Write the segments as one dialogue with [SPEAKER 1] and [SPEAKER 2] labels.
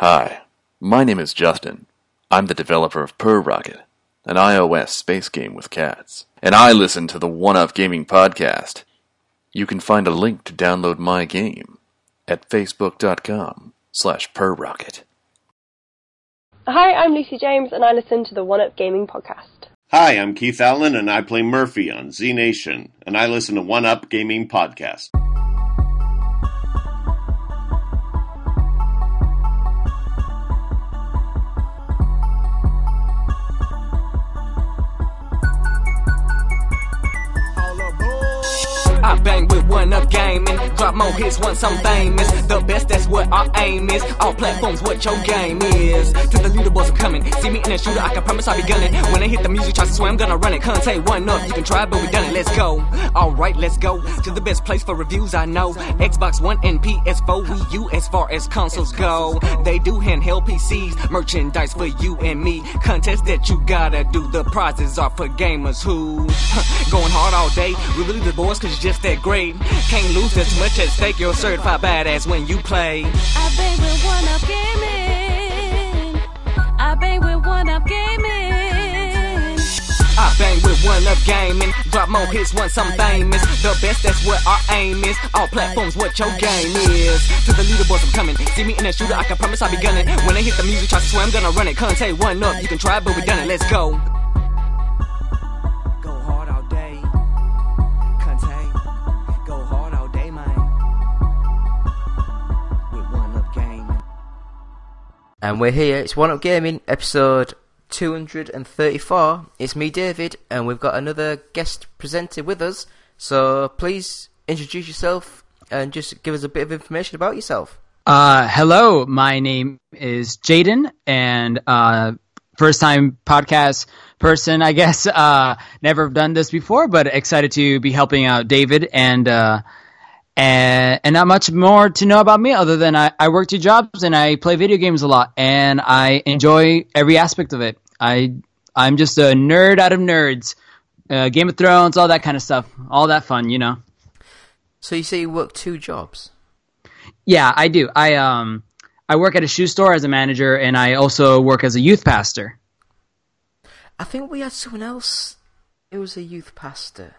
[SPEAKER 1] Hi, my name is Justin. I'm the developer of Per Rocket, an iOS space game with cats. And I listen to the One Up Gaming podcast. You can find a link to download my game at facebook.com slash perrocket.
[SPEAKER 2] Hi, I'm Lucy James, and I listen to the One Up Gaming podcast.
[SPEAKER 3] Hi, I'm Keith Allen, and I play Murphy on Z Nation, and I listen to One Up Gaming Podcast.
[SPEAKER 4] I bang with one up gaming. Drop more hits once I'm famous. The best, that's what our aim is. All platforms, what your game is. To the leaderboards, I'm coming. See me in a shooter, I can promise I'll be gunning. When I hit the music, try to swear I'm gonna run it. Can't say one up, you can try, but we done it. Let's go. Alright, let's go to the best place for reviews I know. Xbox One and PS4, Wii U as far as consoles go. They do handheld PCs, merchandise for you and me. Contest that you gotta do. The prizes are for gamers who going hard all day. We really the boys cause just that great. Can't lose, too much at stake. You're certified badass when you play.
[SPEAKER 5] I bang with one up gaming. I bang with one up gaming.
[SPEAKER 4] I bang with one up gaming. Drop more hits once I'm famous. The best, that's what our aim is. All platforms, what your game is. To the leaderboards, I'm coming. See me in a shooter, I can promise I'll be gunning. When I hit the music, to swear I'm gonna run it. Can't say one up, you can try, but we done it. Let's. Go
[SPEAKER 6] And we're here. It's One Up Gaming, episode 234. It's me, David, and we've got another guest presenter with us. So please introduce yourself and just give us a bit of information about yourself.
[SPEAKER 7] Uh, hello, my name is Jaden, and uh, first time podcast person, I guess. Uh, never done this before, but excited to be helping out David, and uh, and and not much more to know about me other than I, I work two jobs and I play video games a lot, and I enjoy every aspect of it. I I'm just a nerd out of nerds. Uh, Game of Thrones, all that kind of stuff, all that fun, you know.
[SPEAKER 6] So you say you work two jobs.
[SPEAKER 7] Yeah, I do. I um I work at a shoe store as a manager and I also work as a youth pastor.
[SPEAKER 6] I think we had someone else who was a youth pastor.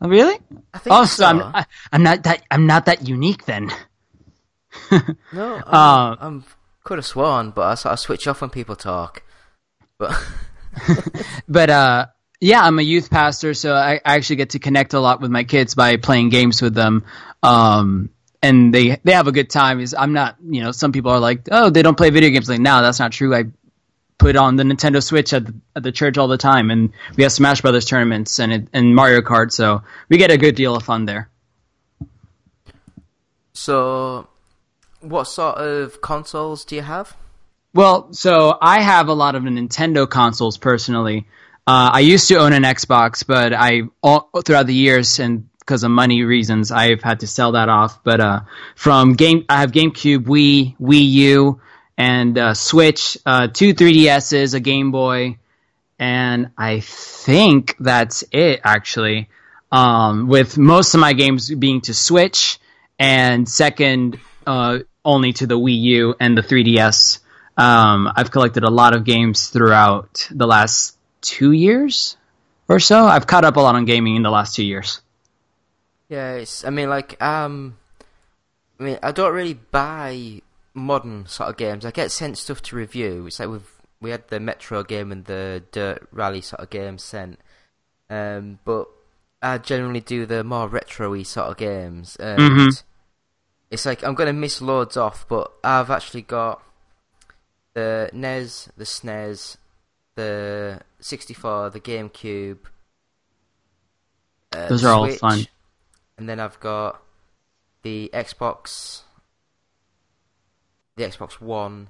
[SPEAKER 7] Oh, really?
[SPEAKER 6] I think
[SPEAKER 7] Oh,
[SPEAKER 6] so.
[SPEAKER 7] so I'm I, I'm not that I'm not that unique then.
[SPEAKER 6] No, I'm,
[SPEAKER 7] Uh,
[SPEAKER 6] I'm could have sworn, but I sort of switch off when people talk. But
[SPEAKER 7] But uh yeah, I'm a youth pastor, so I, I actually get to connect a lot with my kids by playing games with them. Um and they they have a good time. Is I'm not, you know, some people are like, "Oh, they don't play video games." Like, no, that's not true. I put on the Nintendo Switch at the, at the church all the time, and we have Smash Brothers tournaments and it, and Mario Kart, so we get a good deal of fun there.
[SPEAKER 6] so, what sort of consoles do you have?
[SPEAKER 7] Well, so I have a lot of Nintendo consoles personally. Uh, I used to own an Xbox, but I all, throughout the years and because of money reasons, I've had to sell that off. But uh, from game, I have GameCube, Wii, Wii U, and uh, Switch, uh, two 3DSs, a Game Boy, and I think that's it actually. Um, with most of my games being to Switch, and second uh, only to the Wii U and the 3DS. Um, I've collected a lot of games throughout the last two years or so. I've caught up a lot on gaming in the last two years.
[SPEAKER 6] Yeah, it's. I mean, like, um, I mean, I don't really buy modern sort of games. I get sent stuff to review. It's like we've we had the Metro game and the Dirt Rally sort of games sent. Um, but I generally do the more retro-y sort of games. And
[SPEAKER 7] Mhm.
[SPEAKER 6] It's like I'm gonna miss loads off, but I've actually got the NES, the SNES, the 64, the GameCube. Uh,
[SPEAKER 7] Those are all fun.
[SPEAKER 6] And then I've got the Xbox, the Xbox One.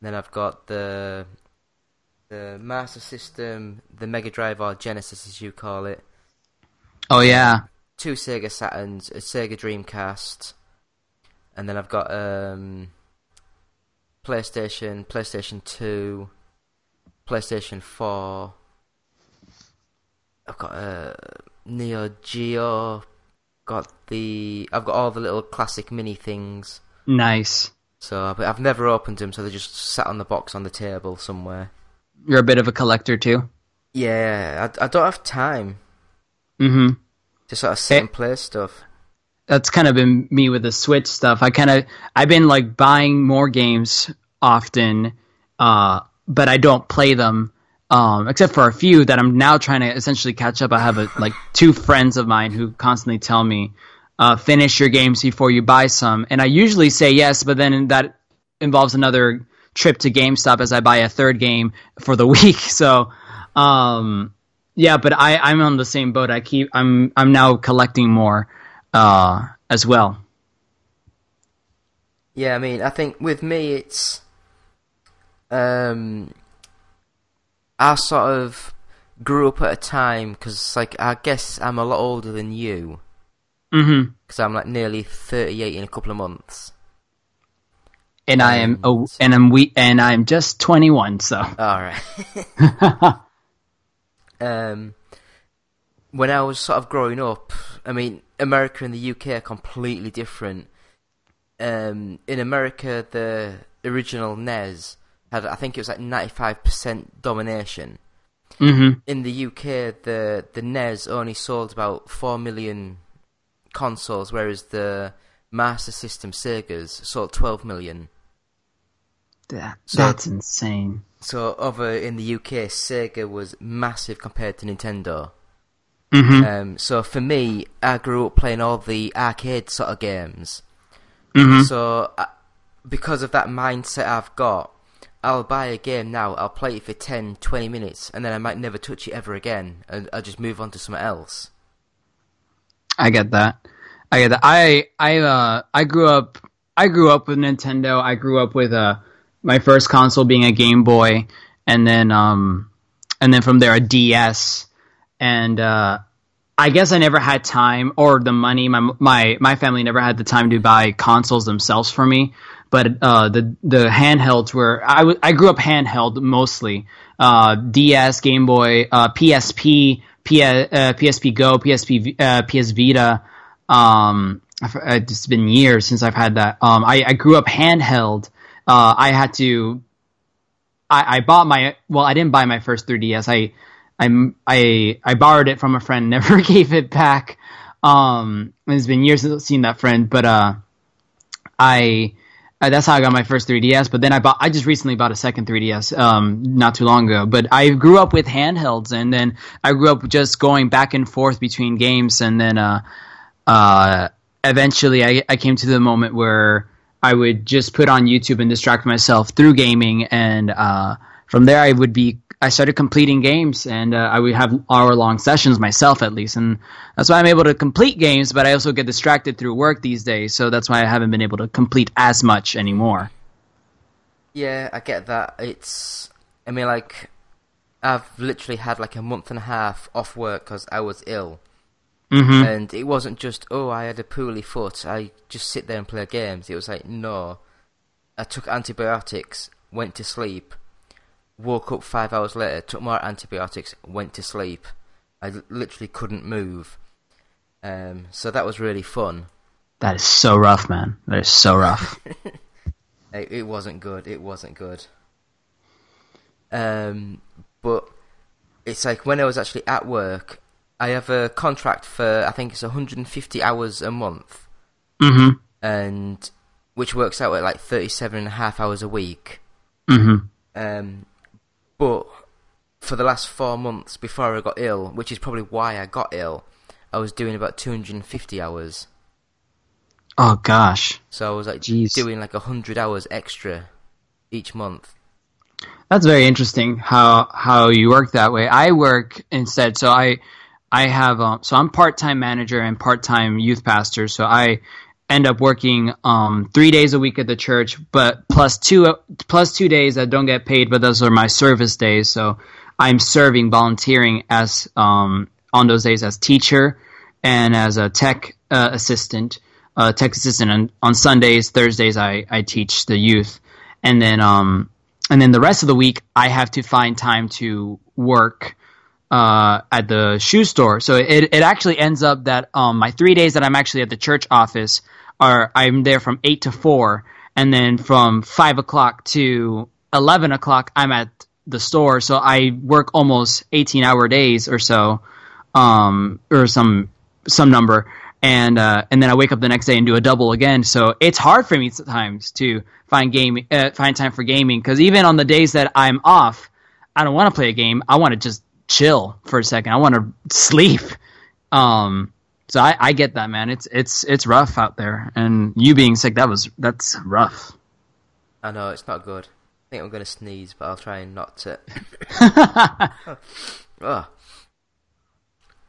[SPEAKER 6] Then I've got the the Master System, the Mega Drive or Genesis as you call it.
[SPEAKER 7] Oh yeah,
[SPEAKER 6] Two Sega Saturns, a Sega Dreamcast, and then I've got um, PlayStation, PlayStation Two, PlayStation Four. I've got a Neo Geo. Got the. I've got all the little classic mini things.
[SPEAKER 7] nice.
[SPEAKER 6] So, but I've never opened them, so they just sat on the box on the table somewhere.
[SPEAKER 7] You're a bit of a collector too.
[SPEAKER 6] Yeah, I, I don't have time
[SPEAKER 7] Mm-hmm.
[SPEAKER 6] to sort of sit
[SPEAKER 7] Eh.
[SPEAKER 6] and play stuff.
[SPEAKER 7] That's kind of been me with the Switch stuff. I kind of I've been like buying more games often, uh, but I don't play them. Um, except for a few that I'm now trying to essentially catch up. I have a, like two friends of mine who constantly tell me, uh, finish your games before you buy some. And I usually say yes, but then that involves another trip to GameStop as I buy a third game for the week. So, um, yeah, but I, I'm on the same boat. I keep, I'm, I'm now collecting more, uh, as well.
[SPEAKER 6] Yeah, I mean, I think with me, it's um, I sort of grew up at a time because, like, I guess I'm a lot older than you
[SPEAKER 7] Mm-hmm.
[SPEAKER 6] because I'm like nearly 38 in a couple of months.
[SPEAKER 7] And I am, oh, and I'm we, and I'm just 21. So,
[SPEAKER 6] All right. um, when I was sort of growing up, I mean, America and the UK are completely different. Um, in America, the original NES had, I think it was like 95% domination.
[SPEAKER 7] mm-hmm.
[SPEAKER 6] In the UK, the the NES only sold about four million consoles, whereas the Master System Sega's sold 12 million.
[SPEAKER 7] That,
[SPEAKER 6] So-
[SPEAKER 7] that's insane.
[SPEAKER 6] So over in the UK, Sega was massive compared to Nintendo.
[SPEAKER 7] Mm-hmm.
[SPEAKER 6] Um, so for me, I grew up playing all the arcade sort of games.
[SPEAKER 7] mm-hmm.
[SPEAKER 6] So uh, because of that mindset I've got, I'll buy a game now, I'll play it for 10, 20 minutes, and then I might never touch it ever again, and I'll just move on to something else.
[SPEAKER 7] I get that. I get that. I I uh I grew up I grew up with Nintendo. I grew up with uh my first console being a Game Boy, and then um and then from there a DS, and uh I guess I never had time or the money. My my my family never had the time to buy consoles themselves for me. But uh, the the handhelds were I w- I grew up handheld mostly. Uh, DS, Game Boy, uh, PSP, P- uh, PSP Go, PSP, uh, PS Vita. Um, f- it's been years since I've had that. Um, I, I grew up handheld. Uh, I had to I, I bought my well, I didn't buy my first 3DS. I I I I borrowed it from a friend, never gave it back. Um, it's been years since I've seen that friend, but uh, I uh, that's how I got my first 3DS. But then I bought I just recently bought a second 3DS um not too long ago. But I grew up with handhelds, and then I grew up just going back and forth between games, and then uh uh eventually I I came to the moment where I would just put on YouTube and distract myself through gaming, and uh, from there I would be. I started completing games, and uh, I would have hour-long sessions myself, at least, and that's why I'm able to complete games. But I also get distracted through work these days, so that's why I haven't been able to complete as much anymore.
[SPEAKER 6] Yeah, I get that. It's, I mean, like, I've literally had like a month and a half off work because I was ill.
[SPEAKER 7] Mm-hmm.
[SPEAKER 6] And it wasn't just, oh, I had a poorly foot, I just sit there and play games. It was like, no. I took antibiotics, went to sleep, woke up five hours later, took more antibiotics, went to sleep. I literally couldn't move. Um, so that was really fun.
[SPEAKER 7] That is so rough, man. That is so rough.
[SPEAKER 6] It, it wasn't good. It wasn't good. Um, but it's like when I was actually at work, I have a contract for I think it's 150 hours a month,
[SPEAKER 7] mm-hmm.
[SPEAKER 6] and which works out at like 37 and a half hours a week.
[SPEAKER 7] Mm-hmm.
[SPEAKER 6] Um, but for the last four months before I got ill, which is probably why I got ill, I was doing about 250 hours.
[SPEAKER 7] Oh gosh.
[SPEAKER 6] So I was like
[SPEAKER 7] Jeez.
[SPEAKER 6] doing like 100 hours extra each month.
[SPEAKER 7] That's very interesting how how you work that way. I work instead, so I I have um, so I'm part time manager and part time youth pastor. So I end up working um, three days a week at the church, but plus two plus two days that don't get paid, but those are my service days. So I'm serving, volunteering as um, on those days as teacher and as a tech uh, assistant, uh, tech assistant. And on Sundays, Thursdays, I I teach the youth, and then um and then the rest of the week I have to find time to work uh, at the shoe store. So it it actually ends up that um, my three days that I'm actually at the church office I'm there from eight to four, and then from five o'clock to eleven o'clock, I'm at the store. So I work almost eighteen hour days or so, um, or some some number, and uh, and then I wake up the next day and do a double again. So it's hard for me sometimes to find game uh, find time for gaming because even on the days that I'm off, I don't want to play a game. I want to just chill for a second. I want to sleep. Um, so I, I get that, man. It's it's it's rough out there, and you being sick that was that's rough.
[SPEAKER 6] I know it's not good. I think I'm gonna sneeze, but I'll try and not to. oh.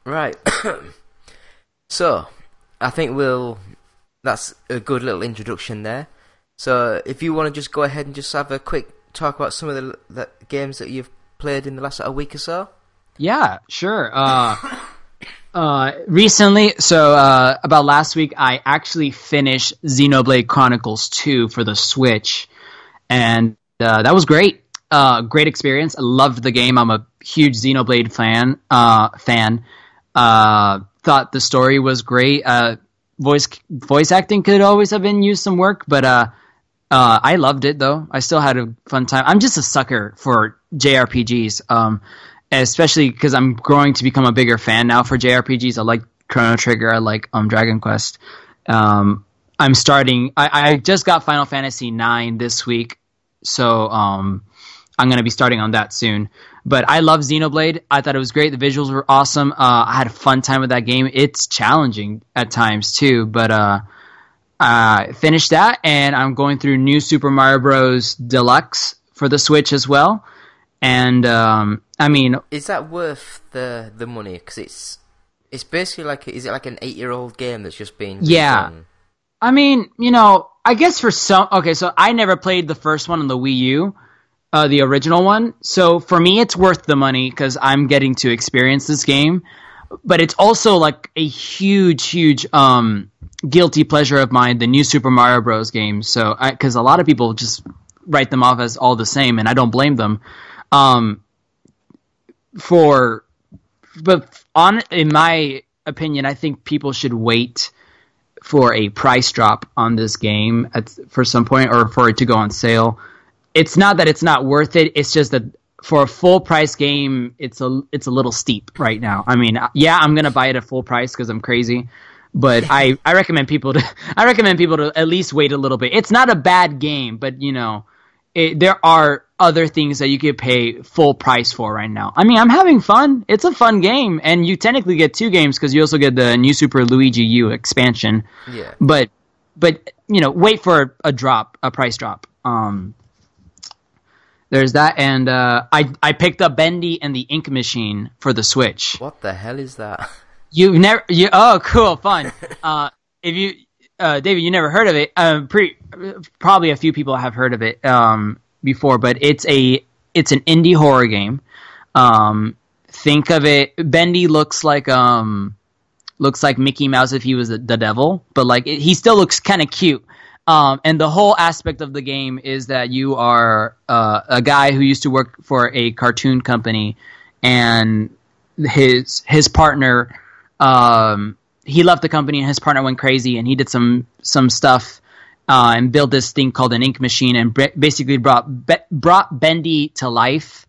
[SPEAKER 6] Right. so, I think we'll. That's a good little introduction there. So, if you want to just go ahead and just have a quick talk about some of the, the games that you've played in the last a week or so.
[SPEAKER 7] Yeah, sure. Uh, uh, recently, so uh, about last week, I actually finished Xenoblade Chronicles 2 for the Switch, and uh, that was great. Uh, great experience. I loved the game. I'm a huge Xenoblade fan. Uh, fan. Thought the story was great. Voice voice acting could always have been used some work, but I loved it though. I still had a fun time. I'm just a sucker for JRPGs. Um, especially because I'm growing to become a bigger fan now for JRPGs. I like Chrono Trigger. I like um, Dragon Quest. Um, I'm starting. I, I, just got Final Fantasy IX this week, so um, I'm going to be starting on that soon. But I love Xenoblade. I thought it was great. The visuals were awesome. Uh, I had a fun time with that game. It's challenging at times too, but uh, I finished that, and I'm going through New Super Mario Bros. Deluxe for the Switch as well. And um, I mean,
[SPEAKER 6] Is that worth the the money? Because it's it's basically like is it like an eight year old game that's just been
[SPEAKER 7] Yeah. I mean, you know, I guess for some, okay, so I never played the first one on the Wii U, uh, the original one. So for me, it's worth the money because I'm getting to experience this game. But it's also like a huge, huge um, guilty pleasure of mine, the new Super Mario Bros. game. So, because a lot of people just write them off as all the same, and I don't blame them. Um, for, but on, in my opinion, I think people should wait for a price drop on this game at for some point or for it to go on sale. It's not that it's not worth it. It's just that for a full price game, it's a it's a little steep right now. I mean, yeah, I'm gonna buy it at full price because I'm crazy, but I I recommend people to I recommend people to at least wait a little bit. It's not a bad game, but you know, it, there are other things that you could pay full price for right now. I mean, I'm having fun. It's a fun game, and you technically get two games because you also get the new Super Luigi U expansion.
[SPEAKER 6] Yeah.
[SPEAKER 7] But but you know, wait for a drop, a price drop. Um, there's that, and uh, I I picked up Bendy and the Ink Machine for the Switch.
[SPEAKER 6] What the hell is that?
[SPEAKER 7] You've never, you oh cool, fun. uh, if you, uh, David, you never heard of it. Um, pre, probably a few people have heard of it um, before, but it's a it's an indie horror game. Um, think of it. Bendy looks like um looks like Mickey Mouse if he was the, devil, but like it, he still looks kind of cute. Um, and the whole aspect of the game is that you are uh, a guy who used to work for a cartoon company, and his his partner um, he left the company and his partner went crazy and he did some some stuff uh, and built this thing called an ink machine and basically brought be- brought Bendy to life.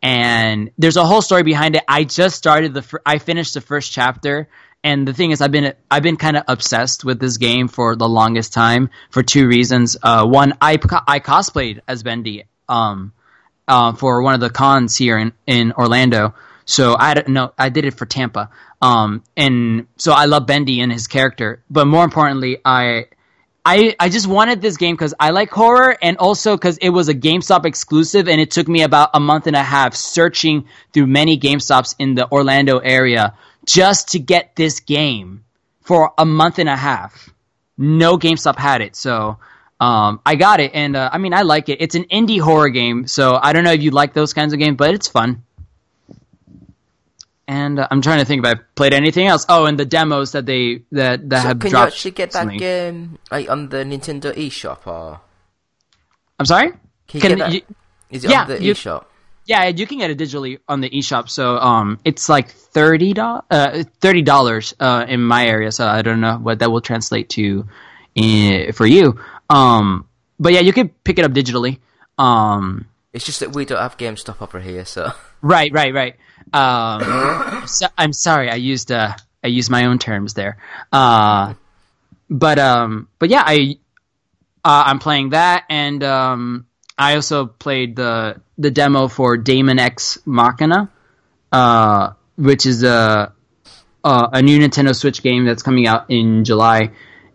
[SPEAKER 7] And there's a whole story behind it. I just started the fir- I finished the first chapter. And the thing is, I've been I've been kind of obsessed with this game for the longest time for two reasons. Uh, one, I I cosplayed as Bendy um, uh, for one of the cons here in, in Orlando. So I don't know. I did it for Tampa. Um, and so I love Bendy and his character. But more importantly, I I I just wanted this game because I like horror, and also because it was a GameStop exclusive, and it took me about a month and a half searching through many GameStops in the Orlando area just to get this game for a month and a half. No GameStop had it, so um, I got it, and uh, I mean I like it. It's an indie horror game, so I don't know if you like those kinds of games, but it's fun. And uh, I'm trying to think if I played anything else. Oh, and the demos that they that that
[SPEAKER 6] So
[SPEAKER 7] have
[SPEAKER 6] can you actually get that game like on the Nintendo eShop or
[SPEAKER 7] I'm sorry.
[SPEAKER 6] can you
[SPEAKER 7] Can
[SPEAKER 6] get that?
[SPEAKER 7] you-
[SPEAKER 6] Is it
[SPEAKER 7] yeah,
[SPEAKER 6] on the
[SPEAKER 7] you-
[SPEAKER 6] eShop?
[SPEAKER 7] Yeah, you can get it digitally on the eShop. So um, it's like thirty dollars, uh, thirty dollars uh, in my area. So I don't know what that will translate to in, for you. Um, but yeah, you can pick it up digitally. Um,
[SPEAKER 6] It's just that we don't have GameStop over here, so
[SPEAKER 7] Right, right, right. Um, so, I'm sorry, I used uh, I used my own terms there. Uh, but um, but yeah, I uh, I'm playing that, and um, I also played the the demo for Daemon X Machina, uh, which is a a new Nintendo Switch game that's coming out in July.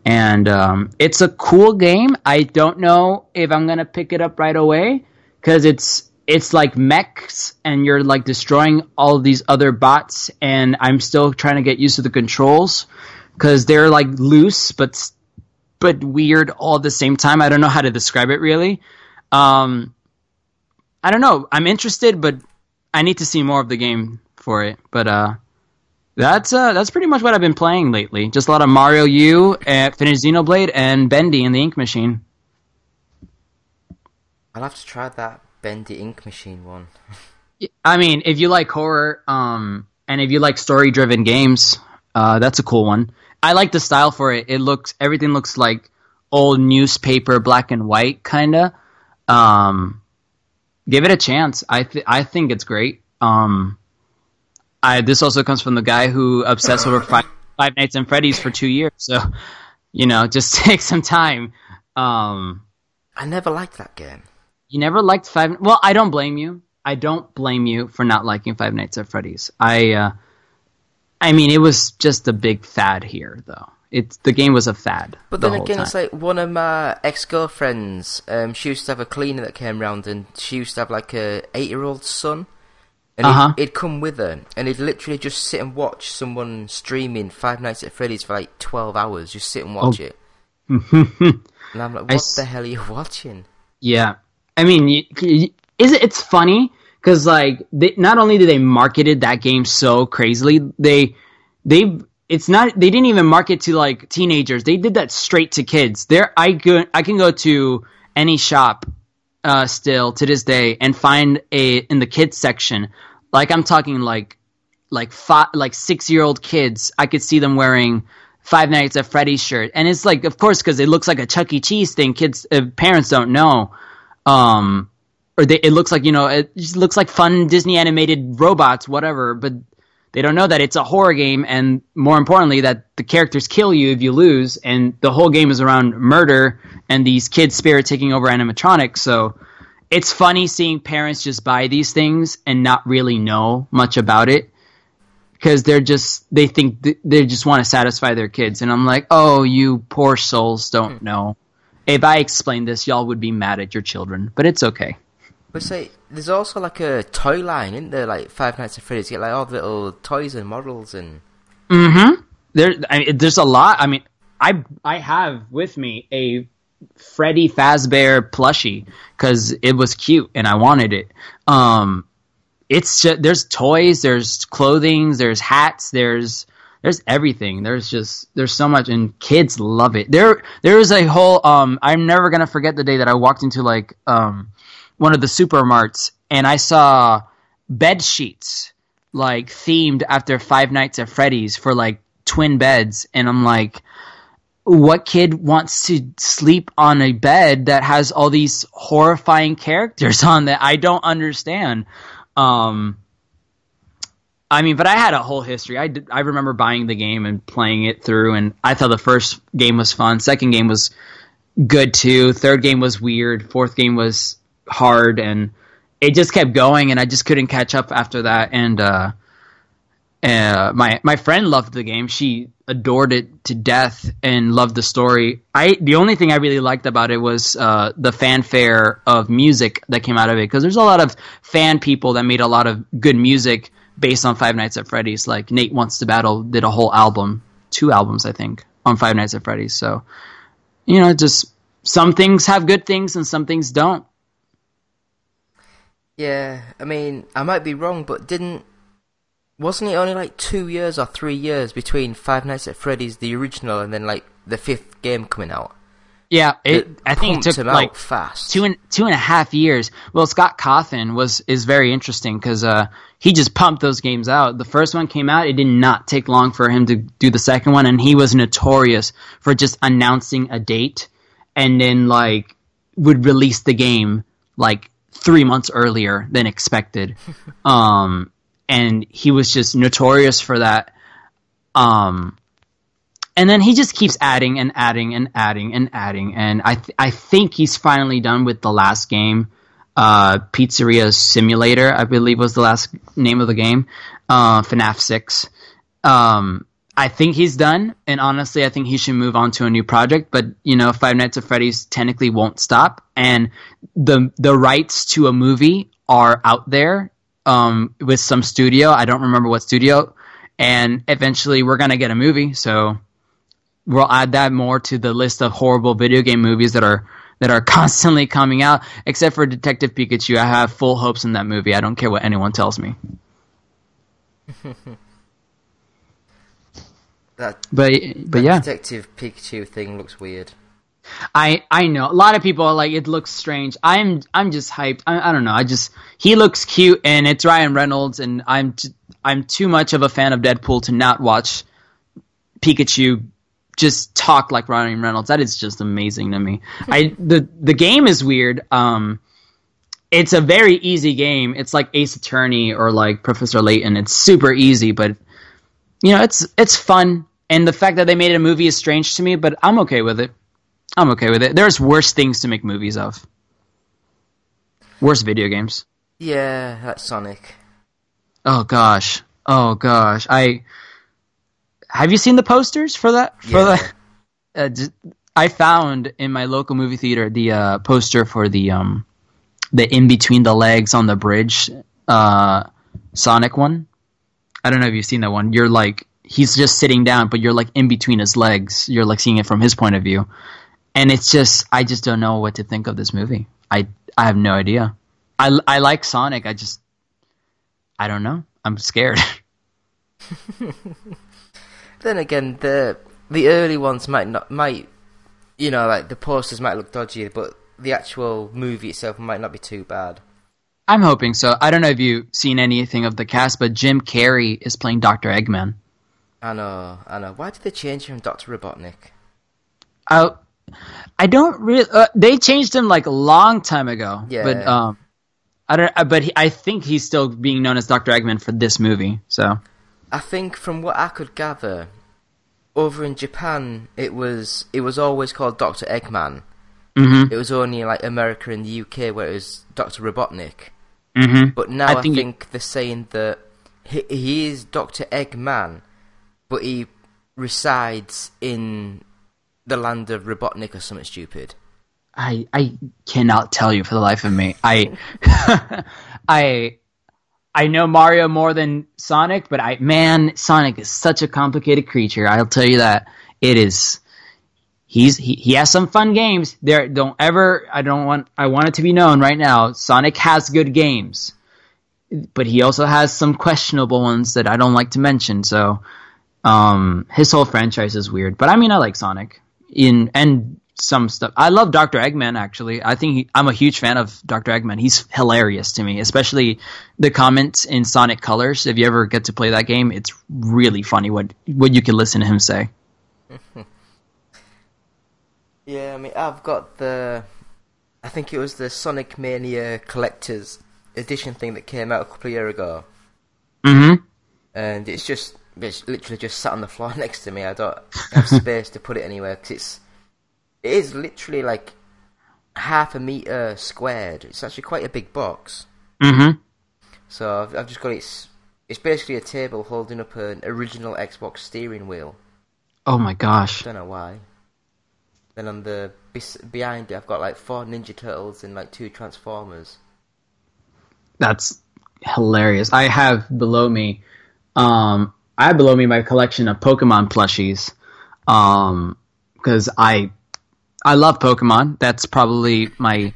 [SPEAKER 7] And um, it's a cool game. I don't know if I'm gonna pick it up right away because it's it's like mechs and you're like destroying all these other bots and i'm still trying to get used to the controls because they're like loose but but weird all at the same time. I don't know how to describe it really. Um i don't know. I'm interested but i need to see more of the game for it. But uh that's uh that's pretty much what i've been playing lately. Just a lot of mario u uh, finished xenoblade and bendy in the ink machine.
[SPEAKER 6] I'll have to try that Bendy Ink Machine one.
[SPEAKER 7] I mean, if you like horror, um, and if you like story-driven games, uh, that's a cool one. I like the style for it. It looks everything looks like old newspaper, black and white, kinda. Um, give it a chance. I th- I think it's great. Um, I this also comes from the guy who obsessed over five, Five Nights and Freddy's for two years. So, you know, just take some time. Um,
[SPEAKER 6] I never liked that game.
[SPEAKER 7] You never liked Five. Well, I don't blame you. I don't blame you for not liking Five Nights at Freddy's. I, uh, I mean, it was just a big fad here, though. It's the game was a fad.
[SPEAKER 6] But
[SPEAKER 7] the
[SPEAKER 6] then again,
[SPEAKER 7] time.
[SPEAKER 6] it's like one of my ex girlfriends. Um, she used to have a cleaner that came round, and she used to have like a eight year old son, and
[SPEAKER 7] Uh-huh.
[SPEAKER 6] he'd, he'd come with her, and he'd literally just sit and watch someone streaming Five Nights at Freddy's for like twelve hours. Just sit and watch
[SPEAKER 7] Oh.
[SPEAKER 6] it. and I'm like,
[SPEAKER 7] I
[SPEAKER 6] what
[SPEAKER 7] s-
[SPEAKER 6] the hell are you watching?
[SPEAKER 7] Yeah, I mean, y- y- is it? It's funny because like they, not only did they marketed that game so crazily, they they it's not they didn't even market to like teenagers. They did that straight to kids. There, I go I can go to any shop uh, still to this day and find a in the kids section. Like I'm talking like like five like six year old kids. I could see them wearing Five Nights at Freddy's shirt, and it's like of course because it looks like a Chuck E. Cheese thing. Kids uh, parents don't know, um, or they, it looks like you know it just looks like fun Disney animated robots, whatever. But they don't know that it's a horror game, and more importantly, that the characters kill you if you lose, and the whole game is around murder and these kids' spirit taking over animatronics. So it's funny seeing parents just buy these things and not really know much about it because they're just they think th- they just want to satisfy their kids and i'm like oh you poor souls don't know if i explained this y'all would be mad at your children but it's okay
[SPEAKER 6] But say, there's also like a toy line, isn't there? Like Five Nights at Freddy's, you get like all the little toys and models and.
[SPEAKER 7] mm-hmm there I mean, there's a lot i mean i i have with me a freddy fazbear plushie because it was cute and i wanted it um it's just there's toys there's clothing there's hats there's there's everything. There's just there's so much and kids love it. There there is a whole um i'm never gonna forget the day that i walked into like um one of the supermarts and i saw bed sheets like themed after five nights at freddy's for like twin beds and i'm like what kid wants to sleep on a bed that has all these horrifying characters on that i don't understand? Um, I mean, but I had a whole history. I did, I remember buying the game and playing it through, and I thought the first game was fun. Second game was good too. Third game was weird. Fourth game was hard, and it just kept going, and I just couldn't catch up after that. And uh, uh, my my friend loved the game. She adored it to death and loved the story. I the only thing I really liked about it was uh, the fanfare of music that came out of it because there's a lot of fan people that made a lot of good music based on Five Nights at Freddy's. Like Nate Wants to Battle did a whole album, two albums I think, on Five Nights at Freddy's. So you know, just some things have good things and some things don't.
[SPEAKER 6] Yeah, I mean, I might be wrong, but didn't. Wasn't it only like two years or three years between Five Nights at Freddy's, the original, and then like the fifth game coming out?
[SPEAKER 7] Yeah, it.
[SPEAKER 6] It
[SPEAKER 7] I think it took like
[SPEAKER 6] fast.
[SPEAKER 7] two and two and a half years. Well, Scott Cawthon was is very interesting because uh, he just pumped those games out. The first one came out; it did not take long for him to do the second one, and he was notorious for just announcing a date and then like would release the game like three months earlier than expected. um, and he was just notorious for that. Um, and then he just keeps adding and adding and adding and adding. And I th- I think he's finally done with the last game, uh, Pizzeria Simulator, I believe was the last name of the game, uh, FNAF Six. Um, I think he's done, and honestly, I think he should move on to a new project. But you know, Five Nights at Freddy's technically won't stop, and the the rights to a movie are out there um, with some studio. I don't remember what studio, and eventually we're gonna get a movie. So we'll add that more to the list of horrible video game movies that are that are constantly coming out. Except for Detective Pikachu, I have full hopes in that movie. I don't care what anyone tells me.
[SPEAKER 6] That,
[SPEAKER 7] But
[SPEAKER 6] that
[SPEAKER 7] but yeah,
[SPEAKER 6] Detective Pikachu thing looks weird.
[SPEAKER 7] I I know a lot of people are like it looks strange. I'm I'm just hyped. I, I don't know. I just he looks cute and it's Ryan Reynolds and I'm t- I'm too much of a fan of Deadpool to not watch Pikachu just talk like Ryan Reynolds. That is just amazing to me. I the the game is weird. Um it's a very easy game. It's like Ace Attorney or like Professor Layton. It's super easy, but you know, it's it's fun. And the fact that they made it a movie is strange to me, but I'm okay with it. I'm okay with it. There's worse things to make movies of. Worse video games.
[SPEAKER 6] Yeah, that's Sonic.
[SPEAKER 7] Oh gosh. Oh gosh. I have you seen the posters for that? For
[SPEAKER 6] Yeah.
[SPEAKER 7] the uh, d- I found in my local movie theater the uh, poster for the um the in between the legs on the bridge uh Sonic one. I don't know if you've seen that one. You're like he's just sitting down, but you're like in between his legs. You're like seeing it from his point of view. And it's just I just don't know what to think of this movie. I I have no idea. I I like Sonic. I just I don't know. I'm scared.
[SPEAKER 6] Then again, the the early ones might not might you know like the posters might look dodgy, but the actual movie itself might not be too bad.
[SPEAKER 7] I'm hoping so. I don't know if you've seen anything of the cast, but Jim Carrey is playing Dr. Eggman.
[SPEAKER 6] I know, I know. Why did they change him, Doctor Robotnik?
[SPEAKER 7] I, I don't really. Uh, they changed him like a long time ago.
[SPEAKER 6] Yeah.
[SPEAKER 7] But um, I don't. But he, I think he's still being known as Dr. Eggman for this movie. So
[SPEAKER 6] I think from what I could gather, over in Japan, it was it was always called Doctor Eggman.
[SPEAKER 7] Mhm.
[SPEAKER 6] It was only like America and the UK where it was Doctor Robotnik.
[SPEAKER 7] Mhm.
[SPEAKER 6] But now
[SPEAKER 7] I
[SPEAKER 6] I
[SPEAKER 7] think
[SPEAKER 6] think,
[SPEAKER 7] it-
[SPEAKER 6] they're saying that he, he is Doctor Eggman, but he resides in the land of Robotnik or something stupid.
[SPEAKER 7] I I cannot tell you for the life of me. I I I know Mario more than Sonic, but I man, Sonic is such a complicated creature. I'll tell you that it is. He's he, he has some fun games. There don't ever I don't want I want it to be known right now. Sonic has good games, but he also has some questionable ones that I don't like to mention. So, um, his whole franchise is weird. But I mean, I like Sonic in and some stuff. I love Doctor Eggman. Actually, I think he, I'm a huge fan of Doctor Eggman. He's hilarious to me, especially the comments in Sonic Colors. If you ever get to play that game, it's really funny what what you can listen to him say.
[SPEAKER 6] Yeah, I mean, I've got the. I think it was the Sonic Mania Collector's Edition thing that came out a couple of years ago.
[SPEAKER 7] Mm-hmm.
[SPEAKER 6] And it's just. It's literally just sat on the floor next to me. I don't have space to put it anywhere because it's. It is literally like half a meter squared. It's actually quite a big box.
[SPEAKER 7] Mm-hmm.
[SPEAKER 6] So I've, I've just got it. It's basically a table holding up an original Xbox steering wheel.
[SPEAKER 7] Oh my gosh.
[SPEAKER 6] Don't know why. Then on the behind it, I've got like four Ninja Turtles and like two Transformers.
[SPEAKER 7] That's hilarious. I have below me, um, I have below me my collection of Pokemon plushies, um, because I, I love Pokemon. That's probably my,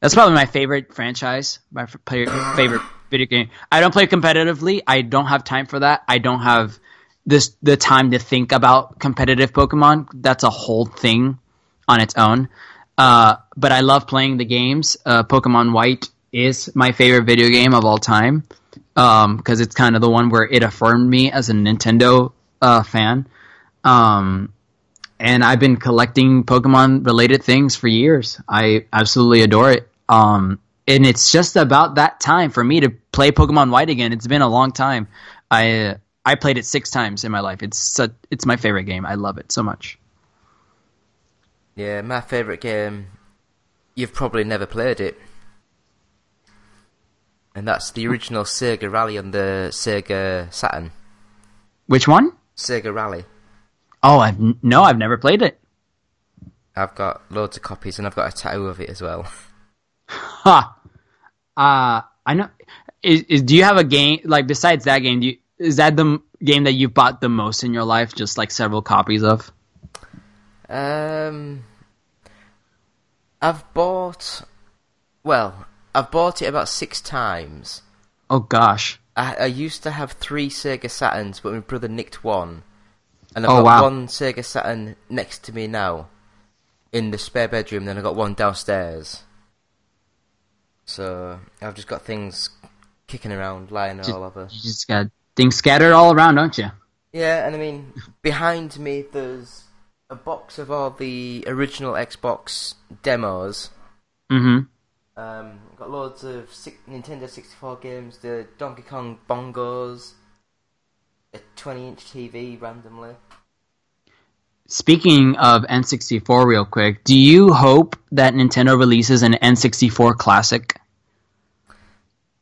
[SPEAKER 7] that's probably my favorite franchise, my favorite video game. I don't play competitively. I don't have time for that. I don't have this the time to think about competitive Pokemon. That's a whole thing on its own. Uh, but I love playing the games. Uh, Pokemon White is my favorite video game of all time because it's kind of the one where it affirmed me as a Nintendo uh, fan. Um, and I've been collecting Pokemon related things for years. I absolutely adore it. Um, and it's just about that time for me to play Pokemon White again. It's been a long time. I I played it six times in my life. It's such, it's my favorite game. I love it so much.
[SPEAKER 6] Yeah, my favourite game. You've probably never played it. And that's the original Sega Rally on the Sega Saturn.
[SPEAKER 7] Which one?
[SPEAKER 6] Sega Rally.
[SPEAKER 7] Oh, I've no, I've never played it.
[SPEAKER 6] I've got loads of copies and I've got a tattoo of it as well.
[SPEAKER 7] Ha. Uh, I know. Is, is do you have a game like besides that game? Do you, is that the m- game that you've bought the most in your life? Just like several copies of.
[SPEAKER 6] Um, I've bought. Well, I've bought it about six times.
[SPEAKER 7] Oh gosh.
[SPEAKER 6] I, I used to have three Sega Saturns, but my brother nicked one, and I've
[SPEAKER 7] Oh,
[SPEAKER 6] got
[SPEAKER 7] wow.
[SPEAKER 6] one Sega Saturn next to me now, in the spare bedroom. Then I've got one downstairs. So I've just got things kicking around, lying all over.
[SPEAKER 7] You just got things scattered all around, don't you?
[SPEAKER 6] Yeah, and I mean, behind me there's a box of all the original Xbox demos.
[SPEAKER 7] Mm-hmm.
[SPEAKER 6] Um, got loads of Nintendo 64 games, the Donkey Kong bongos, a 20-inch TV randomly.
[SPEAKER 7] Speaking of N64, real quick, do you hope that Nintendo releases an N64 Classic?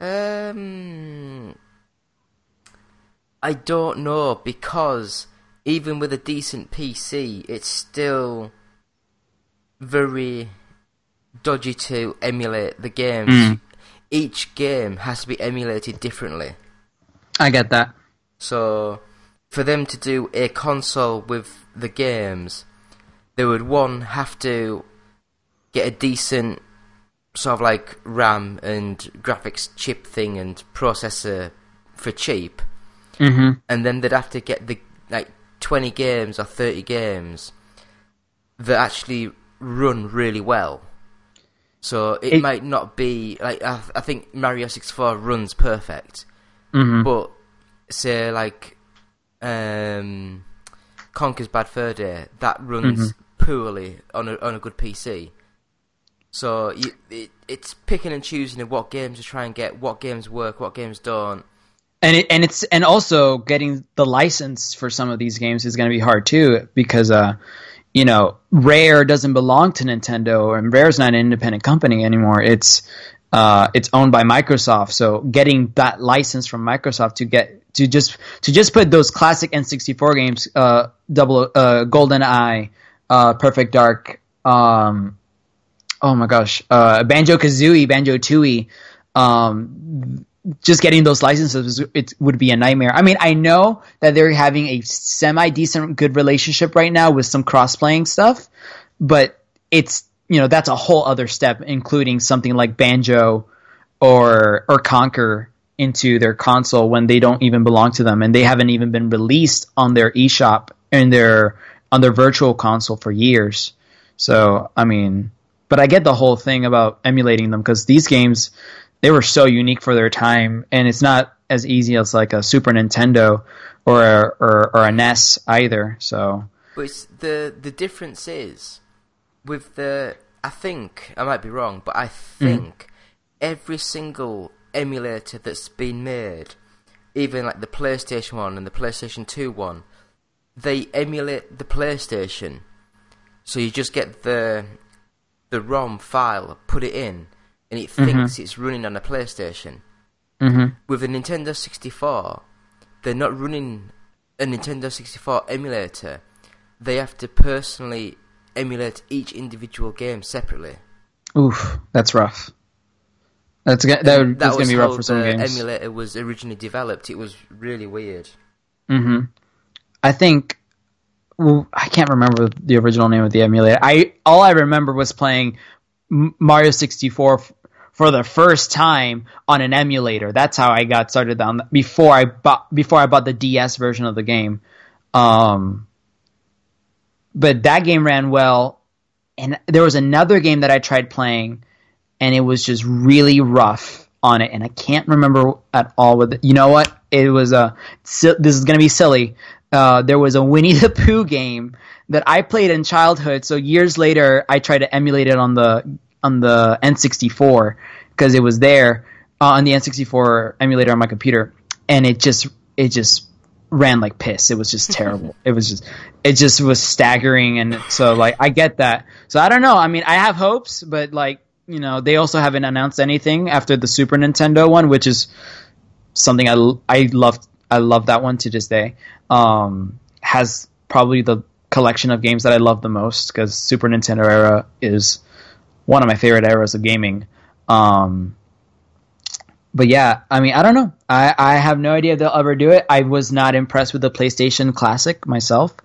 [SPEAKER 6] Um, I don't know because even with a decent PC, it's still very dodgy to emulate the games.
[SPEAKER 7] Mm.
[SPEAKER 6] Each game has to be emulated differently.
[SPEAKER 7] I get that.
[SPEAKER 6] So, for them to do a console with the games, they would one have to get a decent sort of like RAM and graphics chip thing and processor for cheap,
[SPEAKER 7] Mm-hmm.
[SPEAKER 6] and then they'd have to get the like twenty games or thirty games that actually run really well. So it,
[SPEAKER 7] It-
[SPEAKER 6] might not be like I, I think Mario sixty four runs perfect,
[SPEAKER 7] Mm-hmm.
[SPEAKER 6] but say like um, Conker's Bad Fur Day that runs poorly on a on a good PC. So you, it, it's picking and choosing of what games to try and get, what games work, what games don't.
[SPEAKER 7] and it, and it's and also getting the license for some of these games is going to be hard too because uh you know Rare doesn't belong to Nintendo and Rare's not an independent company anymore it's uh it's owned by Microsoft so getting that license from Microsoft to get to just to just put those classic N64 games uh double uh Golden Eye uh Perfect Dark um oh my gosh uh Banjo Kazooie Banjo Tooie um just getting those licenses it would be a nightmare. I mean, I know that they're having a semi decent good relationship right now with some cross playing stuff, but it's you know that's a whole other step, including something like Banjo or or Conker into their console when they don't even belong to them and they haven't even been released on their eShop and their on their virtual console for years. So I mean, but I get the whole thing about emulating them because these games they were so unique for their time, and it's not as easy as like a Super Nintendo or a, or, or a NES either. So
[SPEAKER 6] But it's the the difference is with the. I think I might be wrong, but I mm-hmm. think every single emulator that's been made, even like the PlayStation One and the PlayStation Two one, they emulate the PlayStation. So you just get the the ROM file, put it in, and it thinks it's running on a PlayStation.
[SPEAKER 7] Mhm.
[SPEAKER 6] With a Nintendo 64, they're not running a Nintendo 64 emulator. They have to personally emulate each individual game separately.
[SPEAKER 7] oof, that's rough. That's ga- that, would- that's
[SPEAKER 6] was
[SPEAKER 7] gonna be rough for some
[SPEAKER 6] the
[SPEAKER 7] games.
[SPEAKER 6] emulator It was originally developed. It was really weird.
[SPEAKER 7] hmm I think well, I can't remember the original name of the emulator. I all I remember was playing Mario 64 f- for the first time on an emulator. That's how I got started on before I bought before I bought the DS version of the game. Um, but that game ran well, and there was another game that I tried playing, and it was just really rough on it, and I can't remember at all with it. You know what? It was a this is gonna be silly. Uh, there was a Winnie the Pooh game that I played in childhood. So years later, I tried to emulate it on the on the N64 because it was there uh, on the N64 emulator on my computer, and it just it just ran like piss. It was just terrible. it was just it just was staggering, and so like I get that. So I don't know. I mean, I have hopes, but like you know, they also haven't announced anything after the Super Nintendo one, which is something I I love. I love that one to this day. Um, has probably the collection of games that I love the most because Super Nintendo era is one of my favorite eras of gaming. Um, but yeah, I mean, I don't know. I, I have no idea if they'll ever do it. I was not impressed with the PlayStation Classic myself.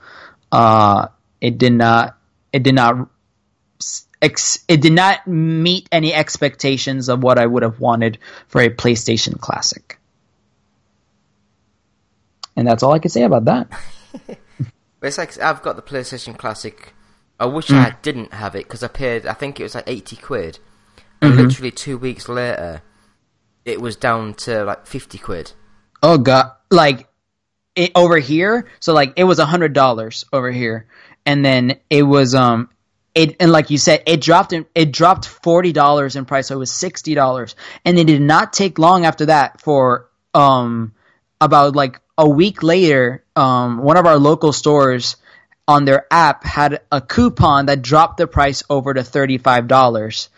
[SPEAKER 7] Uh, it did not. It did not. Ex, it did not meet any expectations of what I would have wanted for a PlayStation Classic. And that's all I can say about that.
[SPEAKER 6] It's like I've got the PlayStation Classic. I wish
[SPEAKER 7] Mm.
[SPEAKER 6] I didn't have it because I paid. I think it was like eighty quid, and
[SPEAKER 7] Mm-hmm.
[SPEAKER 6] literally two weeks later, it was down to like fifty quid.
[SPEAKER 7] Oh god, like it, over here. So like it was a hundred dollars over here, and then it was um it and like you said, it dropped in, it dropped forty dollars in price. So it was sixty dollars, and it did not take long after that for um about like a week later, um one of our local stores on their app had a coupon that dropped the price over to thirty five dollars.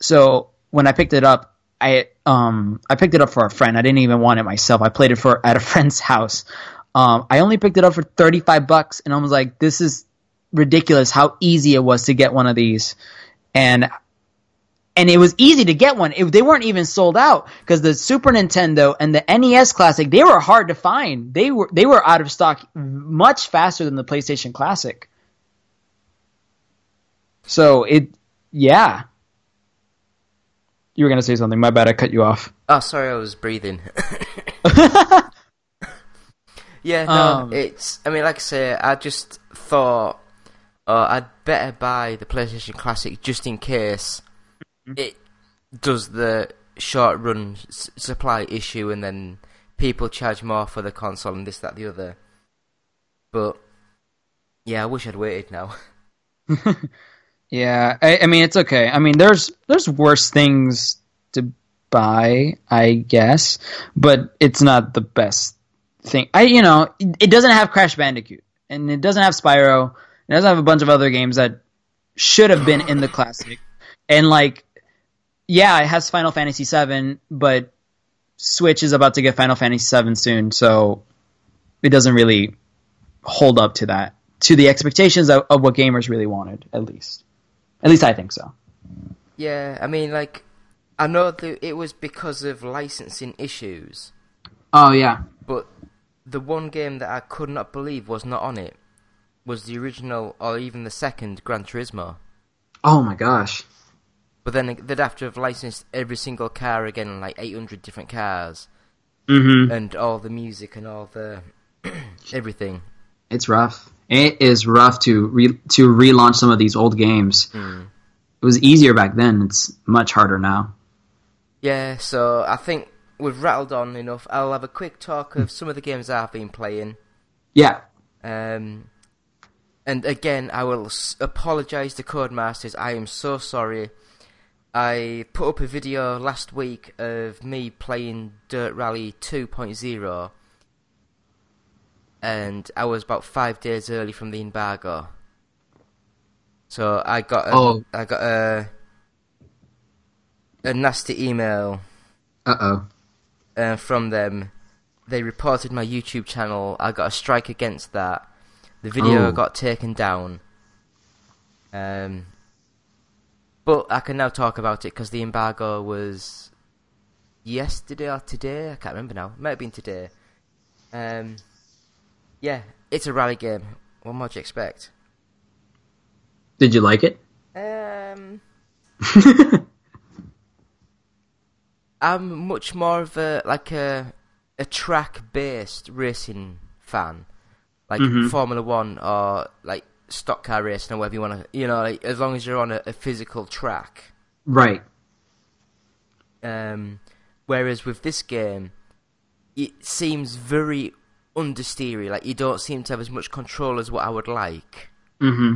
[SPEAKER 7] So when I picked it up, I um I picked it up for a friend. I didn't even want it myself. I played it for at a friend's house. Um, I only picked it up for thirty five bucks, and I was like, "This is ridiculous! How easy it was to get one of these." And and it was easy to get one. It, they weren't even sold out because the Super Nintendo and the NES Classic they were hard to find. They were they were out of stock much faster than the PlayStation Classic. So it, yeah. You were gonna say something. My bad. I cut you off.
[SPEAKER 6] Oh, sorry, I was breathing. yeah, no,
[SPEAKER 7] Um,
[SPEAKER 6] it's. I mean, like I say, I just thought uh, I'd better buy the PlayStation Classic just in case
[SPEAKER 7] Mm-hmm.
[SPEAKER 6] it does the short run s- supply issue, and then people charge more for the console and this, that, the other. But yeah, I wish I'd waited now.
[SPEAKER 7] Yeah, I, I mean it's okay. I mean there's there's worse things to buy, I guess, but it's not the best thing. I you know it, it doesn't have Crash Bandicoot and it doesn't have Spyro. It doesn't have a bunch of other games that should have been in the classic. And like, yeah, it has Final Fantasy VII, but Switch is about to get Final Fantasy VII soon, so it doesn't really hold up to that to the expectations of, of what gamers really wanted, at least. At least I think so.
[SPEAKER 6] Yeah, I mean, like, I know that it was because of licensing issues,
[SPEAKER 7] Oh yeah.
[SPEAKER 6] but the one game that I could not believe was not on it was the original, or even the second Gran Turismo.
[SPEAKER 7] Oh my gosh.
[SPEAKER 6] But then they'd have to have licensed every single car again, like 800 different cars,
[SPEAKER 7] Mm-hmm.
[SPEAKER 6] and all the music and all the everything.
[SPEAKER 7] It's rough. It is rough to re- to relaunch some of these old games. It was easier back then. It's much harder now.
[SPEAKER 6] Yeah, so I think we've rattled on enough. I'll have a quick talk of some of the games I've been playing.
[SPEAKER 7] Yeah.
[SPEAKER 6] Um, and again, I will s- apologise to Codemasters. I am so sorry. I put up a video last week of me playing Dirt Rally 2.0, and I was about five days early from the embargo. So I got a,
[SPEAKER 7] Oh.
[SPEAKER 6] I got a a nasty email
[SPEAKER 7] Uh oh.
[SPEAKER 6] uh, from them. They reported my YouTube channel. I got a strike against that. The video
[SPEAKER 7] Oh.
[SPEAKER 6] got taken down. Um, but I can now talk about it because the embargo was yesterday or today. I can't remember now. It might have been today. Um, yeah, it's a rally game. What more do you expect?
[SPEAKER 7] Did you like it?
[SPEAKER 6] Um, I'm much more of a like a a track based racing fan, like
[SPEAKER 7] Mhm.
[SPEAKER 6] Formula One or like stock car racing or whatever you want to. You know, like, as long as you're on a, a physical track.
[SPEAKER 7] Right.
[SPEAKER 6] Um, whereas with this game, it seems very understeery. Like you don't seem to have as much control as what I would like.
[SPEAKER 7] hmm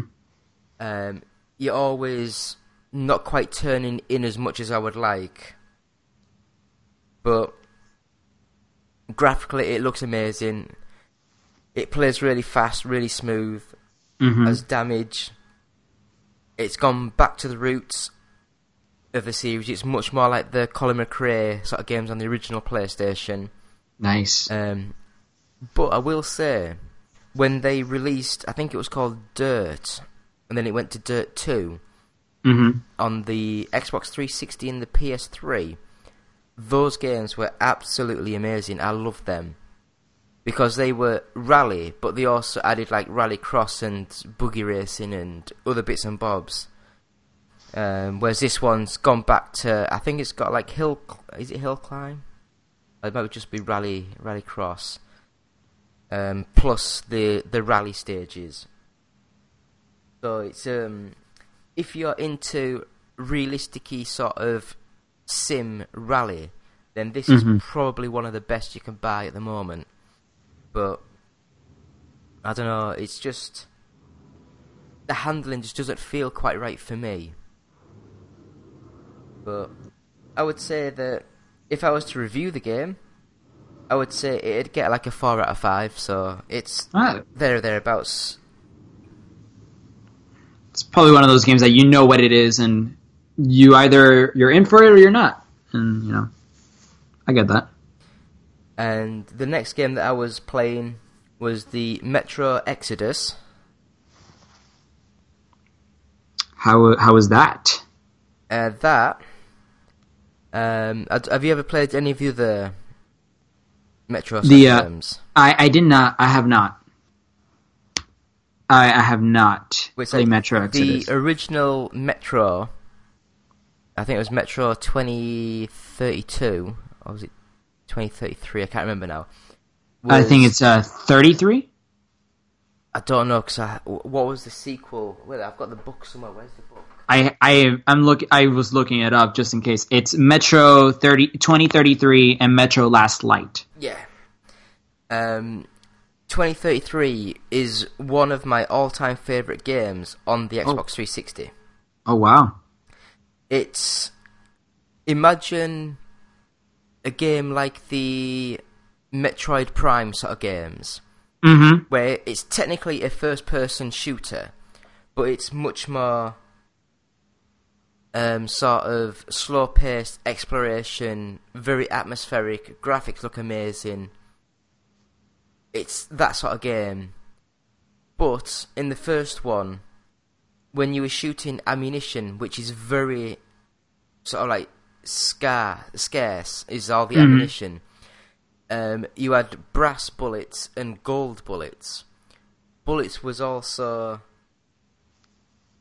[SPEAKER 6] Um, you're always not quite turning in as much as I would like, but graphically it looks amazing. It plays really fast, really smooth,
[SPEAKER 7] hmm
[SPEAKER 6] has damage. It's gone back to the roots of the series. It's much more like the Colin McRae sort of games on the original PlayStation.
[SPEAKER 7] Nice.
[SPEAKER 6] Um, but I will say, when they released, I think it was called Dirt, and then it went to Dirt 2
[SPEAKER 7] hmm
[SPEAKER 6] on the Xbox 360 and the PS3, those games were absolutely amazing. I loved them. Because they were rally, but they also added like rally cross and buggy racing and other bits and bobs. Um, whereas this one's gone back to, I think it's got like hill, is it hill climb? It might just be rally, rally cross. Um, plus the the rally stages. So it's um, if you're into realistic sort of sim rally, then this
[SPEAKER 7] Mhm.
[SPEAKER 6] is probably one of the best you can buy at the moment. But I don't know, it's just the handling just doesn't feel quite right for me. But I would say that if I was to review the game, I would say it'd get like a four out of five. So it's
[SPEAKER 7] Ah,
[SPEAKER 6] there or thereabouts.
[SPEAKER 7] it's probably one of those games that you know what it is, and you either you're in for it or you're not. And you know, I get that.
[SPEAKER 6] And the next game that I was playing was the Metro Exodus.
[SPEAKER 7] How how was that?
[SPEAKER 6] Uh, that. Um, have you ever played any of the other Metro
[SPEAKER 7] The, uh,
[SPEAKER 6] games?
[SPEAKER 7] I I did not. I have not. I I have not
[SPEAKER 6] Which,
[SPEAKER 7] played
[SPEAKER 6] like,
[SPEAKER 7] Metro Exodus.
[SPEAKER 6] The original Metro, I think it was Metro 2032, or was it 2033? I can't remember now.
[SPEAKER 7] I think it's uh 33.
[SPEAKER 6] I don't know, because I, what was the sequel? Wait, I've got the book somewhere. Where's the book?
[SPEAKER 7] I I I'm look I was looking it up just in case. It's Metro 30 2033 and Metro Last Light.
[SPEAKER 6] Yeah. Um, 2033 is one of my all-time favorite games on the Xbox 360.
[SPEAKER 7] Oh wow.
[SPEAKER 6] It's imagine a game like the Metroid Prime sort of games,
[SPEAKER 7] Mhm.
[SPEAKER 6] where it's technically a first-person shooter, but it's much more um, sort of slow-paced exploration, very atmospheric. Graphics look amazing. It's that sort of game. But in the first one, when you were shooting ammunition, which is very sort of like scar scarce, is all the
[SPEAKER 7] Mhm.
[SPEAKER 6] ammunition. Um, you had brass bullets and gold bullets. Bullets was also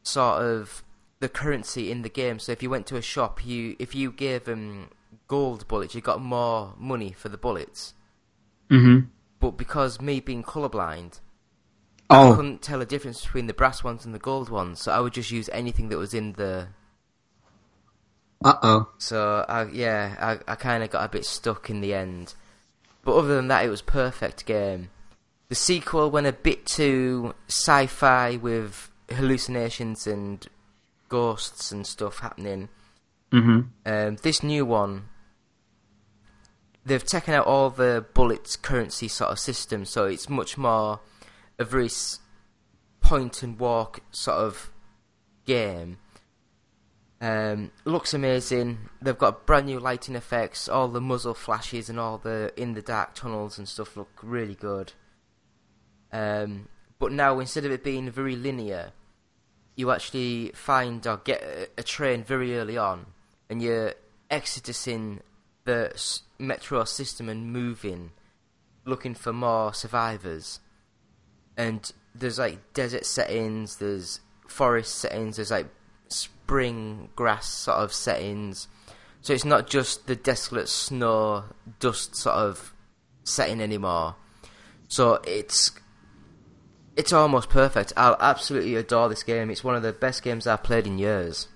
[SPEAKER 6] sort of the currency in the game. So if you went to a shop, you if you gave them gold bullets, you got more money for the bullets.
[SPEAKER 7] Mhm.
[SPEAKER 6] But because me being colorblind, I
[SPEAKER 7] Oh.
[SPEAKER 6] couldn't tell a difference between the brass ones and the gold ones, so I would just use anything that was in the.
[SPEAKER 7] Uh oh.
[SPEAKER 6] So I, yeah, I, I kind of got a bit stuck in the end. But other than that, it was perfect game. The sequel went a bit too sci-fi with hallucinations and ghosts and stuff happening.
[SPEAKER 7] Mhm.
[SPEAKER 6] Um, this new one, they've taken out all the bullets currency sort of system, so it's much more a very point and walk sort of game. Um, looks amazing. They've got brand new lighting effects. All the muzzle flashes and all the in the dark tunnels and stuff look really good. Um, but now instead of it being very linear, you actually find or get a, train very early on, and you're exodusing the metro system and moving, looking for more survivors. And there's like desert settings, there's forest settings, there's like spring grass sort of settings. So it's not just the desolate snow dust sort of setting anymore. So it's it's almost perfect. I'll absolutely adore this game. It's one of the best games I've played in years.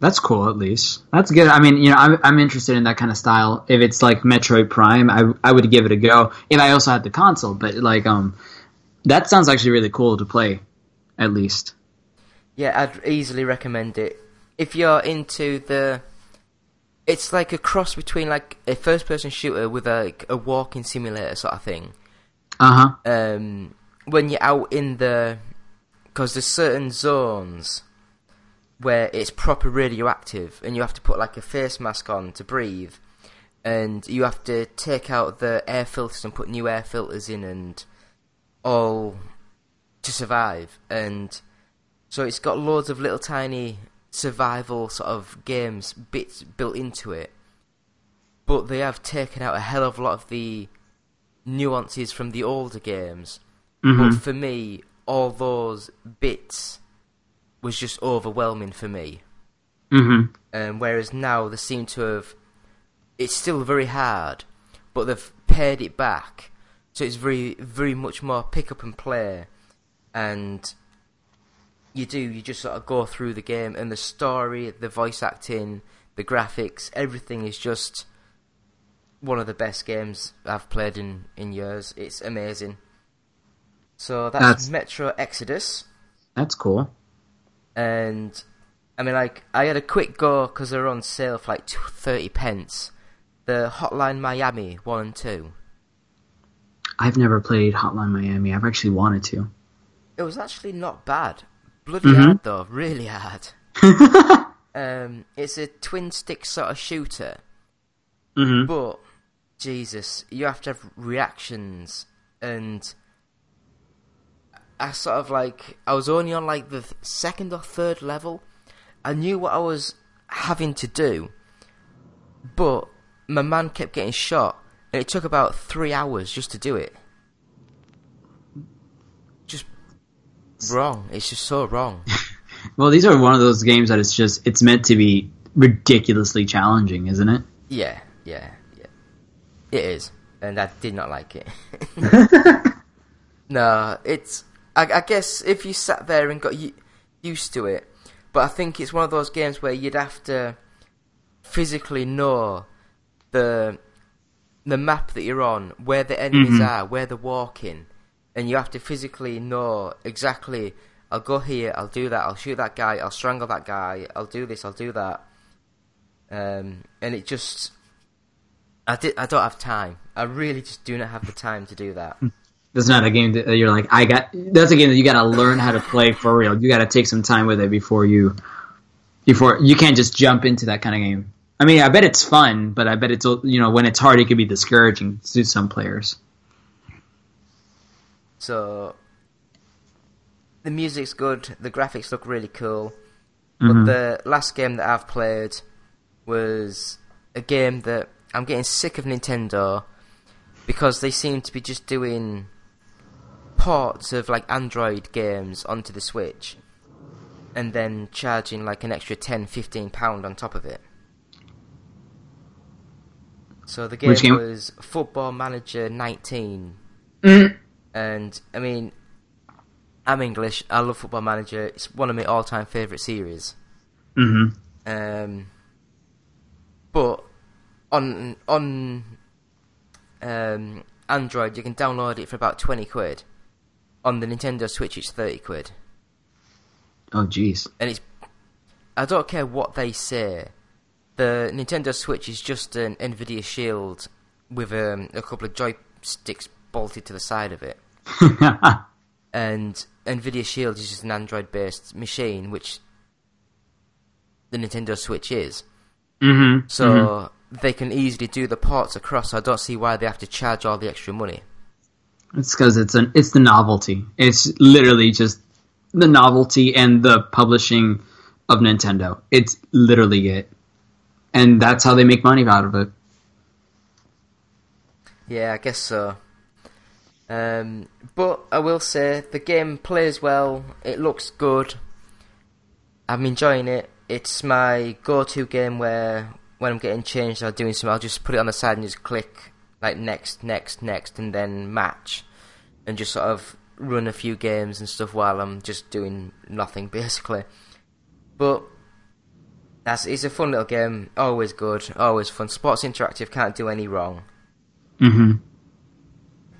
[SPEAKER 7] That's cool. At least that's good. I mean, you know, I'm I'm interested in that kind of style. If it's like Metroid Prime, I I would give it a go. If I also had the console, but like um, that sounds actually really cool to play. at least.
[SPEAKER 6] Yeah, I'd easily recommend it. If you're into the. It's like a cross between like a first person shooter with a, a walking simulator sort of thing.
[SPEAKER 7] Uh huh.
[SPEAKER 6] Um, when you're out in the. Because there's certain zones where it's proper radioactive and you have to put like a face mask on to breathe and you have to take out the air filters and put new air filters in and all to survive and so it's got loads of little tiny survival sort of games bits built into it but they have taken out a hell of a lot of the nuances from the older games
[SPEAKER 7] Mhm.
[SPEAKER 6] but for me all those bits was just overwhelming for me
[SPEAKER 7] Mhm.
[SPEAKER 6] um, whereas now they seem to have it's still very hard but they've pared it back so it's very very much more pick up and play and you do you just sort of go through the game and the story the voice acting the graphics everything is just one of the best games I've played in in years it's amazing so that's,
[SPEAKER 7] That's-
[SPEAKER 6] Metro Exodus
[SPEAKER 7] That's cool.
[SPEAKER 6] and I mean, like, I had a quick go because they're on sale for like thirty pence. The Hotline Miami one and two.
[SPEAKER 7] I've never played Hotline Miami. I've actually wanted to.
[SPEAKER 6] It was actually not bad. Bloody
[SPEAKER 7] Mhm.
[SPEAKER 6] hard though, really hard. um, it's a twin stick sort of shooter,
[SPEAKER 7] hmm
[SPEAKER 6] but Jesus, you have to have reactions and. I sort of like I was only on like the second or third level. I knew what I was having to do, but my man kept getting shot, and it took about three hours just to do it. Wrong. It's just so wrong.
[SPEAKER 7] Well, these are one of those games that it's just it's meant to be ridiculously challenging, isn't it?
[SPEAKER 6] yeah, yeah, yeah. It is, and I did not like it. no, it's. I, I guess if you sat there and got u- used to it, but I think it's one of those games where you'd have to physically know the the map that you're on, where the enemies
[SPEAKER 7] Mhm.
[SPEAKER 6] are, where they're walking, and you have to physically know exactly. I'll go here. I'll do that. I'll shoot that guy. I'll strangle that guy. I'll do this. I'll do that. Um, and it just, I did. I don't have time. I really just do not have the time to do that.
[SPEAKER 7] That's not a game that you're like I got. That's a game that you got to learn how to play for real. You got to take some time with it before you, before you can't just jump into that kind of game. I mean, I bet it's fun, but I bet it's you know when it's hard, it can be discouraging to some players.
[SPEAKER 6] So the music's good. The graphics look really cool.
[SPEAKER 7] Mhm.
[SPEAKER 6] But the last game that I've played was a game that I'm getting sick of Nintendo because they seem to be just doing ports of like Android games onto the Switch and then charging like an extra 10 15 pound on top of it. So the game,
[SPEAKER 7] game?
[SPEAKER 6] was Football Manager 19 and I mean I'm English. I love Football Manager. It's one of my all-time favorite series.
[SPEAKER 7] hmm
[SPEAKER 6] Um, but on on um, Android, you can download it for about twenty quid. On the Nintendo Switch, it's thirty quid,
[SPEAKER 7] Oh, jeez.
[SPEAKER 6] and it's. I don't care what they say. The Nintendo Switch is just an Nvidia Shield with um, a couple of joysticks bolted to the side of it. and Nvidia Shield is just an Android-based machine, which the Nintendo Switch is.
[SPEAKER 7] hmm
[SPEAKER 6] So they can easily do the ports across. So I don't see why they have to charge all the extra money.
[SPEAKER 7] It's because it's an it's the novelty. It's literally just the novelty and the publishing of Nintendo. It's literally it, and that's how they make money out of it.
[SPEAKER 6] Yeah, I guess so. Um, but I will say the game plays well. It looks good. I'm enjoying it. It's my go-to game where when I'm getting changed or doing something, I'll just put it on the side and just click like next, next, next, and then match, and just sort of run a few games and stuff while I'm just doing nothing basically. But that's it's a fun little game. Always good. Always fun. Sports Interactive can't do any wrong.
[SPEAKER 7] hmm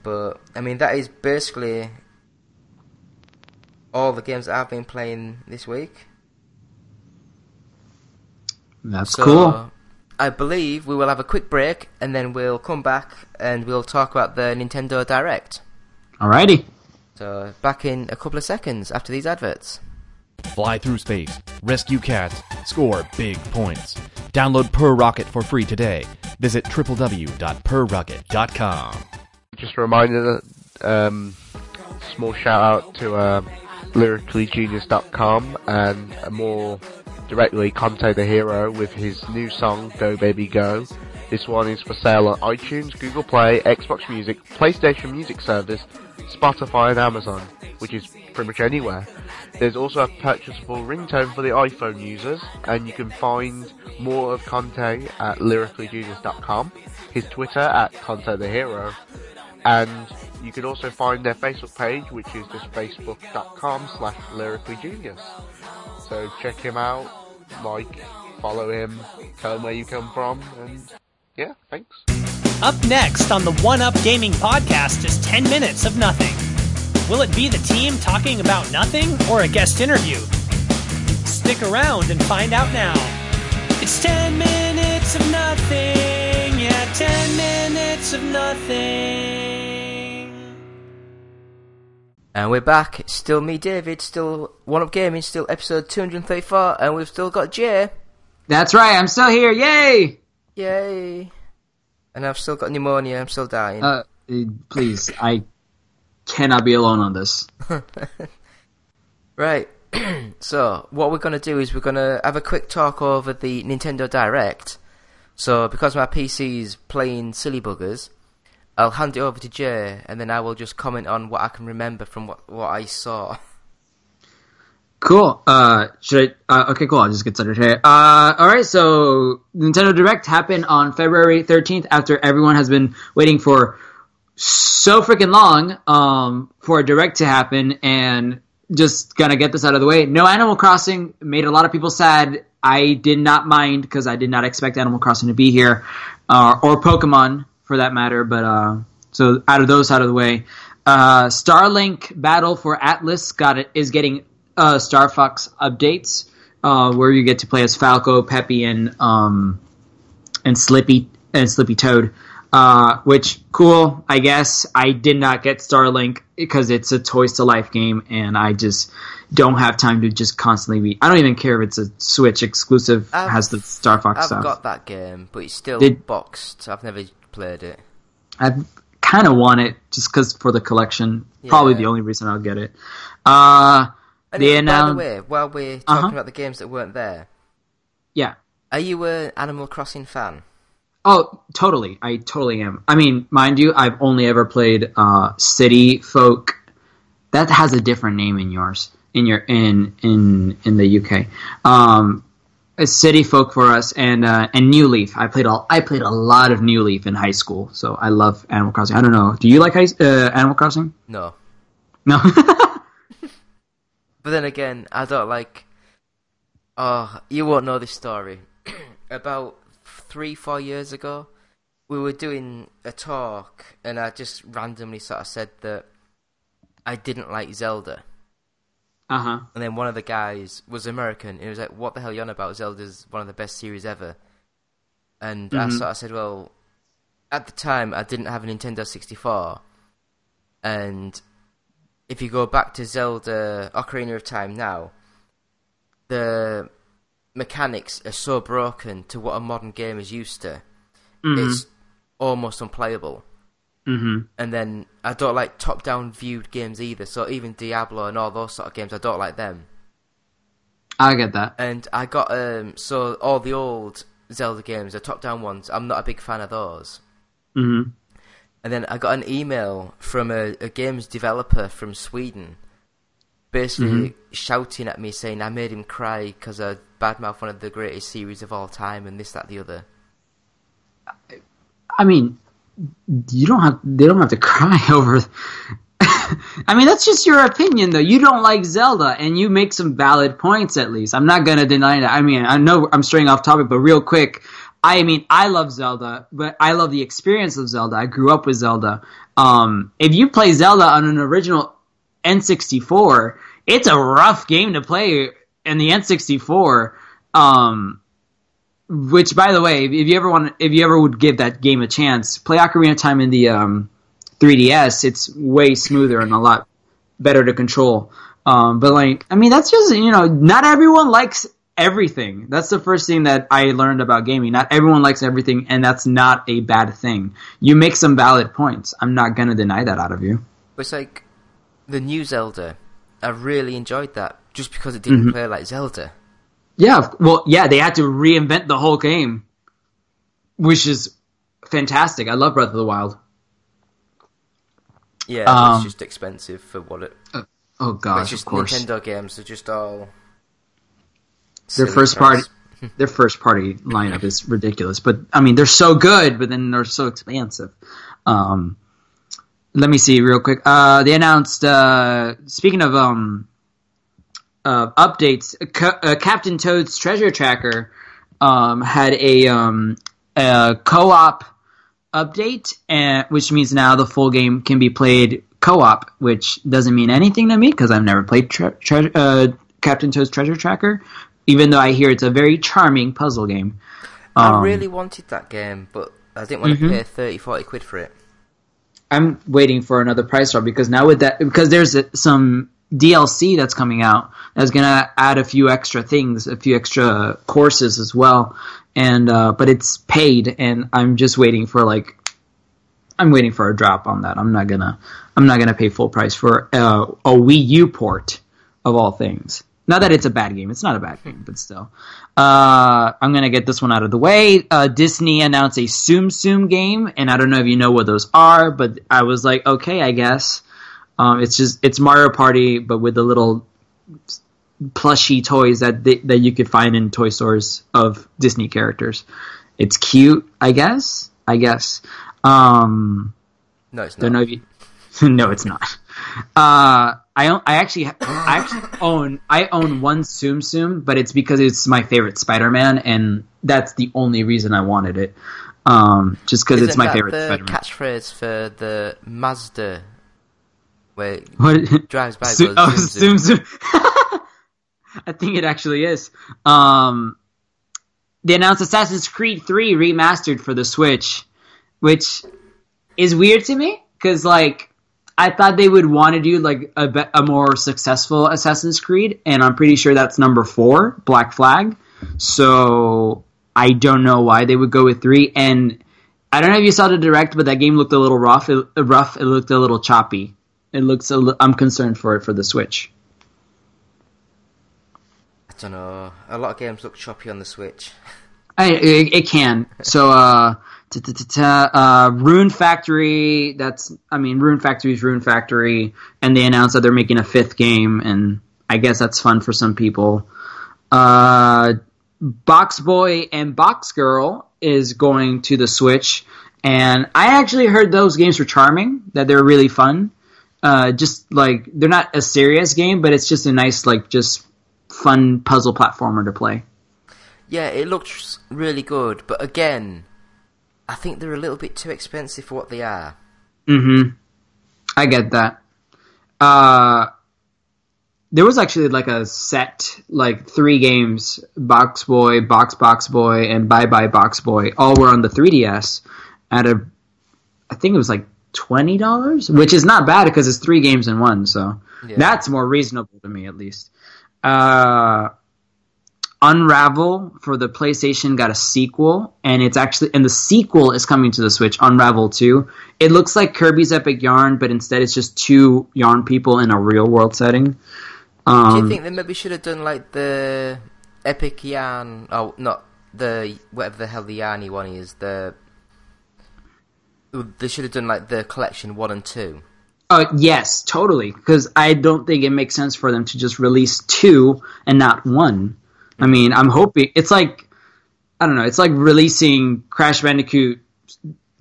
[SPEAKER 6] But I mean, that is basically all the games that I've been playing this week.
[SPEAKER 7] That's
[SPEAKER 6] So,
[SPEAKER 7] cool.
[SPEAKER 6] I believe we will have a quick break and then we'll come back and we'll talk about the Nintendo Direct.
[SPEAKER 7] Alrighty.
[SPEAKER 6] So back in a couple of seconds after these adverts.
[SPEAKER 8] Fly through space, rescue cats, score big points. Download Per Rocket for free today. Visit www.perrocket.com.
[SPEAKER 9] Just a reminder, um, small shout out to uh, lyricallygenius.com and more directly Conte the Hero with his new song Go Baby Go. This one is for sale on iTunes, Google Play, Xbox Music, PlayStation Music Service, Spotify and Amazon, which is pretty much anywhere. There's also a purchasable ringtone for the iPhone users, and you can find more of Conte at lyricallygenius.com, his Twitter at Conte the Hero, and you can also find their Facebook page, which is just facebook.com slash lyricallygenius. So check him out, like, follow him, tell him where you come from, and yeah, thanks.
[SPEAKER 10] Up next on the One Up Gaming Podcast is 10 minutes of nothing. Will it be the team talking about nothing or a guest interview? Stick around and find out now. It's 10 minutes of nothing. Yeah, 10 minutes of nothing.
[SPEAKER 6] And we're back. It's still me, David. Still One Up Gaming. Still episode 234. And we've still got Jay.
[SPEAKER 7] That's right. I'm still here. Yay!
[SPEAKER 6] Yay. And I've still got pneumonia. I'm still dying.
[SPEAKER 7] Uh, please, I cannot be alone on this.
[SPEAKER 6] Right. so, what we're going to do is we're going to have a quick talk over the Nintendo Direct. So, because my PC's playing silly buggers, I'll hand it over to Jay, and then I will just comment on what I can remember from what, what I saw.
[SPEAKER 7] Cool. Uh, should I? Uh, okay, cool. I'll just get started here. Uh, all right. So Nintendo Direct happened on February 13th after everyone has been waiting for so freaking long um, for a Direct to happen, and just gonna get this out of the way. No Animal Crossing made a lot of people sad. I did not mind because I did not expect Animal Crossing to be here, uh, or Pokemon for that matter. But uh, so out of those out of the way, uh, Starlink Battle for Atlas got it is getting uh, Star Fox updates uh, where you get to play as Falco, Peppy, and um, and Slippy and Slippy Toad. Uh, which cool, I guess. I did not get Starlink because it's a Toys to Life game, and I just don't have time to just constantly be. I don't even care if it's a Switch exclusive
[SPEAKER 6] I've-
[SPEAKER 7] has the Star Fox
[SPEAKER 6] I've
[SPEAKER 7] stuff.
[SPEAKER 6] got that game, but it's still boxed. So I've never played it.
[SPEAKER 7] I kind of want it just because for the collection. Probably the only reason I'll get it. Uh,
[SPEAKER 6] And
[SPEAKER 7] they
[SPEAKER 6] by the way, while we're talking
[SPEAKER 7] Uh-huh.
[SPEAKER 6] about the games that weren't there,
[SPEAKER 7] Yeah.
[SPEAKER 6] are you an Animal Crossing fan?
[SPEAKER 7] Oh, totally. I totally am. I mean, mind you, I've only ever played uh, City Folk. That has a different name in yours, in your in in in the UK. Um, City Folk for us, and uh, and New Leaf. I played all. I played a lot of New Leaf in high school, so I love Animal Crossing. I don't know. Do you like high, uh, Animal Crossing?
[SPEAKER 6] No.
[SPEAKER 7] No.
[SPEAKER 6] But then again, I don't like. Oh, you won't know this story. About three, four years ago, we were doing a talk, and I just randomly sort of said that I didn't like Zelda.
[SPEAKER 7] uh huh.
[SPEAKER 6] And then one of the guys was American, and he was like, "What the hell are you on about? Zelda's one of the best series ever." And I
[SPEAKER 7] Mhm.
[SPEAKER 6] sort of said, "Well, at the time, I didn't have a Nintendo 64, and if you go back to Zelda Ocarina of Time now, the mechanics are so broken to what a modern game is used to.
[SPEAKER 7] Mhm.
[SPEAKER 6] It's almost unplayable."
[SPEAKER 7] Mm-hmm.
[SPEAKER 6] And then I don't like top-down viewed games either. So even Diablo and all those sort of games, I don't like them.
[SPEAKER 7] I get that.
[SPEAKER 6] And I got um so all the old Zelda games, the top-down ones, I'm not a big fan of those.
[SPEAKER 7] Mm-hmm.
[SPEAKER 6] And then I got an email from a, a games developer from Sweden, basically shouting at me saying I made him cry because I badmouthed one of the greatest series of all time and this, that, the other.
[SPEAKER 7] I mean, you don't have. They don't have to cry over. I mean, that's just your opinion, though. You don't like Zelda, and you make some valid points. At least, I'm not gonna deny that. I mean, I know I'm straying off topic, but real quick, I mean, I love Zelda, but I love the experience of Zelda. I grew up with Zelda. Um, if you play Zelda on an original N64, it's a rough game to play in the N64. Um, which, by the way, if you ever want, if you ever would give that game a chance, play Ocarina of Time in the um, 3DS. It's way smoother and a lot better to control. Um, but like, I mean, that's just you know, not everyone likes everything. That's the first thing that I learned about gaming. Not everyone likes everything, and that's not a bad thing. You make some valid points. I'm not gonna deny that out of you.
[SPEAKER 6] It's like the new Zelda. I really enjoyed that just because it didn't
[SPEAKER 7] Mhm.
[SPEAKER 6] play like Zelda.
[SPEAKER 7] Yeah, well, yeah, they had to reinvent the whole game, which is fantastic. I love Breath of the Wild.
[SPEAKER 6] Yeah,
[SPEAKER 7] Um,
[SPEAKER 6] it's just expensive for what it.
[SPEAKER 7] Oh
[SPEAKER 6] but
[SPEAKER 7] gosh,
[SPEAKER 6] it's just
[SPEAKER 7] of course.
[SPEAKER 6] Nintendo games are just all.
[SPEAKER 7] their first
[SPEAKER 6] price.
[SPEAKER 7] party their first party lineup is ridiculous but i mean they're so good but then they're so expansive um let me see real quick uh they announced uh speaking of um uh updates uh, captain toad's treasure tracker um had a um a co-op update and which means now the full game can be played co-op which doesn't mean anything to me because i've never played tre- tre- uh, captain toad's treasure tracker even though i hear it's a very charming puzzle game
[SPEAKER 6] I
[SPEAKER 7] Um,
[SPEAKER 6] really wanted that game, but I didn't want to
[SPEAKER 7] Mhm.
[SPEAKER 6] pay 30, 40 quid for it.
[SPEAKER 7] I'm waiting for another price drop because now with that because there's some DLC that's coming out that's gonna add a few extra things, a few extra courses as well, and uh, but it's paid, and I'm just waiting for like I'm waiting for a drop on that. I'm not gonna I'm not gonna pay full price for uh, a Wii U port of all things. Not that it's a bad game, it's not a bad game, but still. Uh, I'm gonna get this one out of the way. Uh, Disney announced a Tsum Tsum game, and I don't know if you know what those are, but I was like, okay, I guess. Um, it's just it's Mario Party, but with the little plushy toys that they, that you could find in toy stores of Disney characters. It's cute, I guess. I guess. Um,
[SPEAKER 6] No, it's
[SPEAKER 7] know you. no, it's not. Uh, I own, I actually I actually own I own one Tsum Tsum, but it's because it's my favorite Spider-Man, and that's the only reason I wanted it. Um, just because it's my
[SPEAKER 6] that
[SPEAKER 7] favorite
[SPEAKER 6] the
[SPEAKER 7] Spider-Man.
[SPEAKER 6] catchphrase for the Mazda, where it
[SPEAKER 7] What?
[SPEAKER 6] drives by
[SPEAKER 7] Tsum- oh,
[SPEAKER 6] zoom, zoom.
[SPEAKER 7] Tsum. I think it actually is. Um, they announced Assassin's Creed 3 remastered for the Switch, which is weird to me because like I thought they would want to do like a, be- a more successful Assassin's Creed, and I'm pretty sure that's number four, Black Flag. So I don't know why they would go with three. And I don't know if you saw the direct, but that game looked a little rough. It, rough. It looked a little choppy. It looks. A li- I'm concerned for it for the Switch.
[SPEAKER 6] I don't know. A lot of games look choppy on the Switch.
[SPEAKER 7] I, it, it can. So, uh, uh, Rune Factory. That's, I mean, Rune Factory is Rune Factory, and they announced that they're making a fifth game, and I guess that's fun for some people. Uh, Box Boy and Box Girl is going to the Switch, and I actually heard those games were charming. That they're really fun. Uh, just like they're not a serious game, but it's just a nice, like, just fun puzzle platformer to play.
[SPEAKER 6] Yeah, it looks really good, but again, I think they're a little bit too expensive for what they are.
[SPEAKER 7] Mm-hmm. I get that. Uh, there was actually like a set, like three games: Box Boy, Box Box Boy, and Bye Bye Box Boy. All were on the 3DS at a, I think it was like twenty dollars, which is not bad because it's three games in one. So
[SPEAKER 6] Yeah.
[SPEAKER 7] that's more reasonable to me, at least. Uh, Unravel for the PlayStation got a sequel, and it's actually and the sequel is coming to the Switch. Unravel Two. It looks like Kirby's Epic Yarn, but instead it's just two yarn people in a real world setting. Um,
[SPEAKER 6] Do you think they maybe should have done like the Epic Yarn? Oh, not the whatever the hell the Yarny one is. The they should have done like the collection one and two.
[SPEAKER 7] Uh, yes, totally. Because I don't think it makes sense for them to just release two and not one. I mean, I'm hoping it's like I don't know. It's like releasing Crash Bandicoot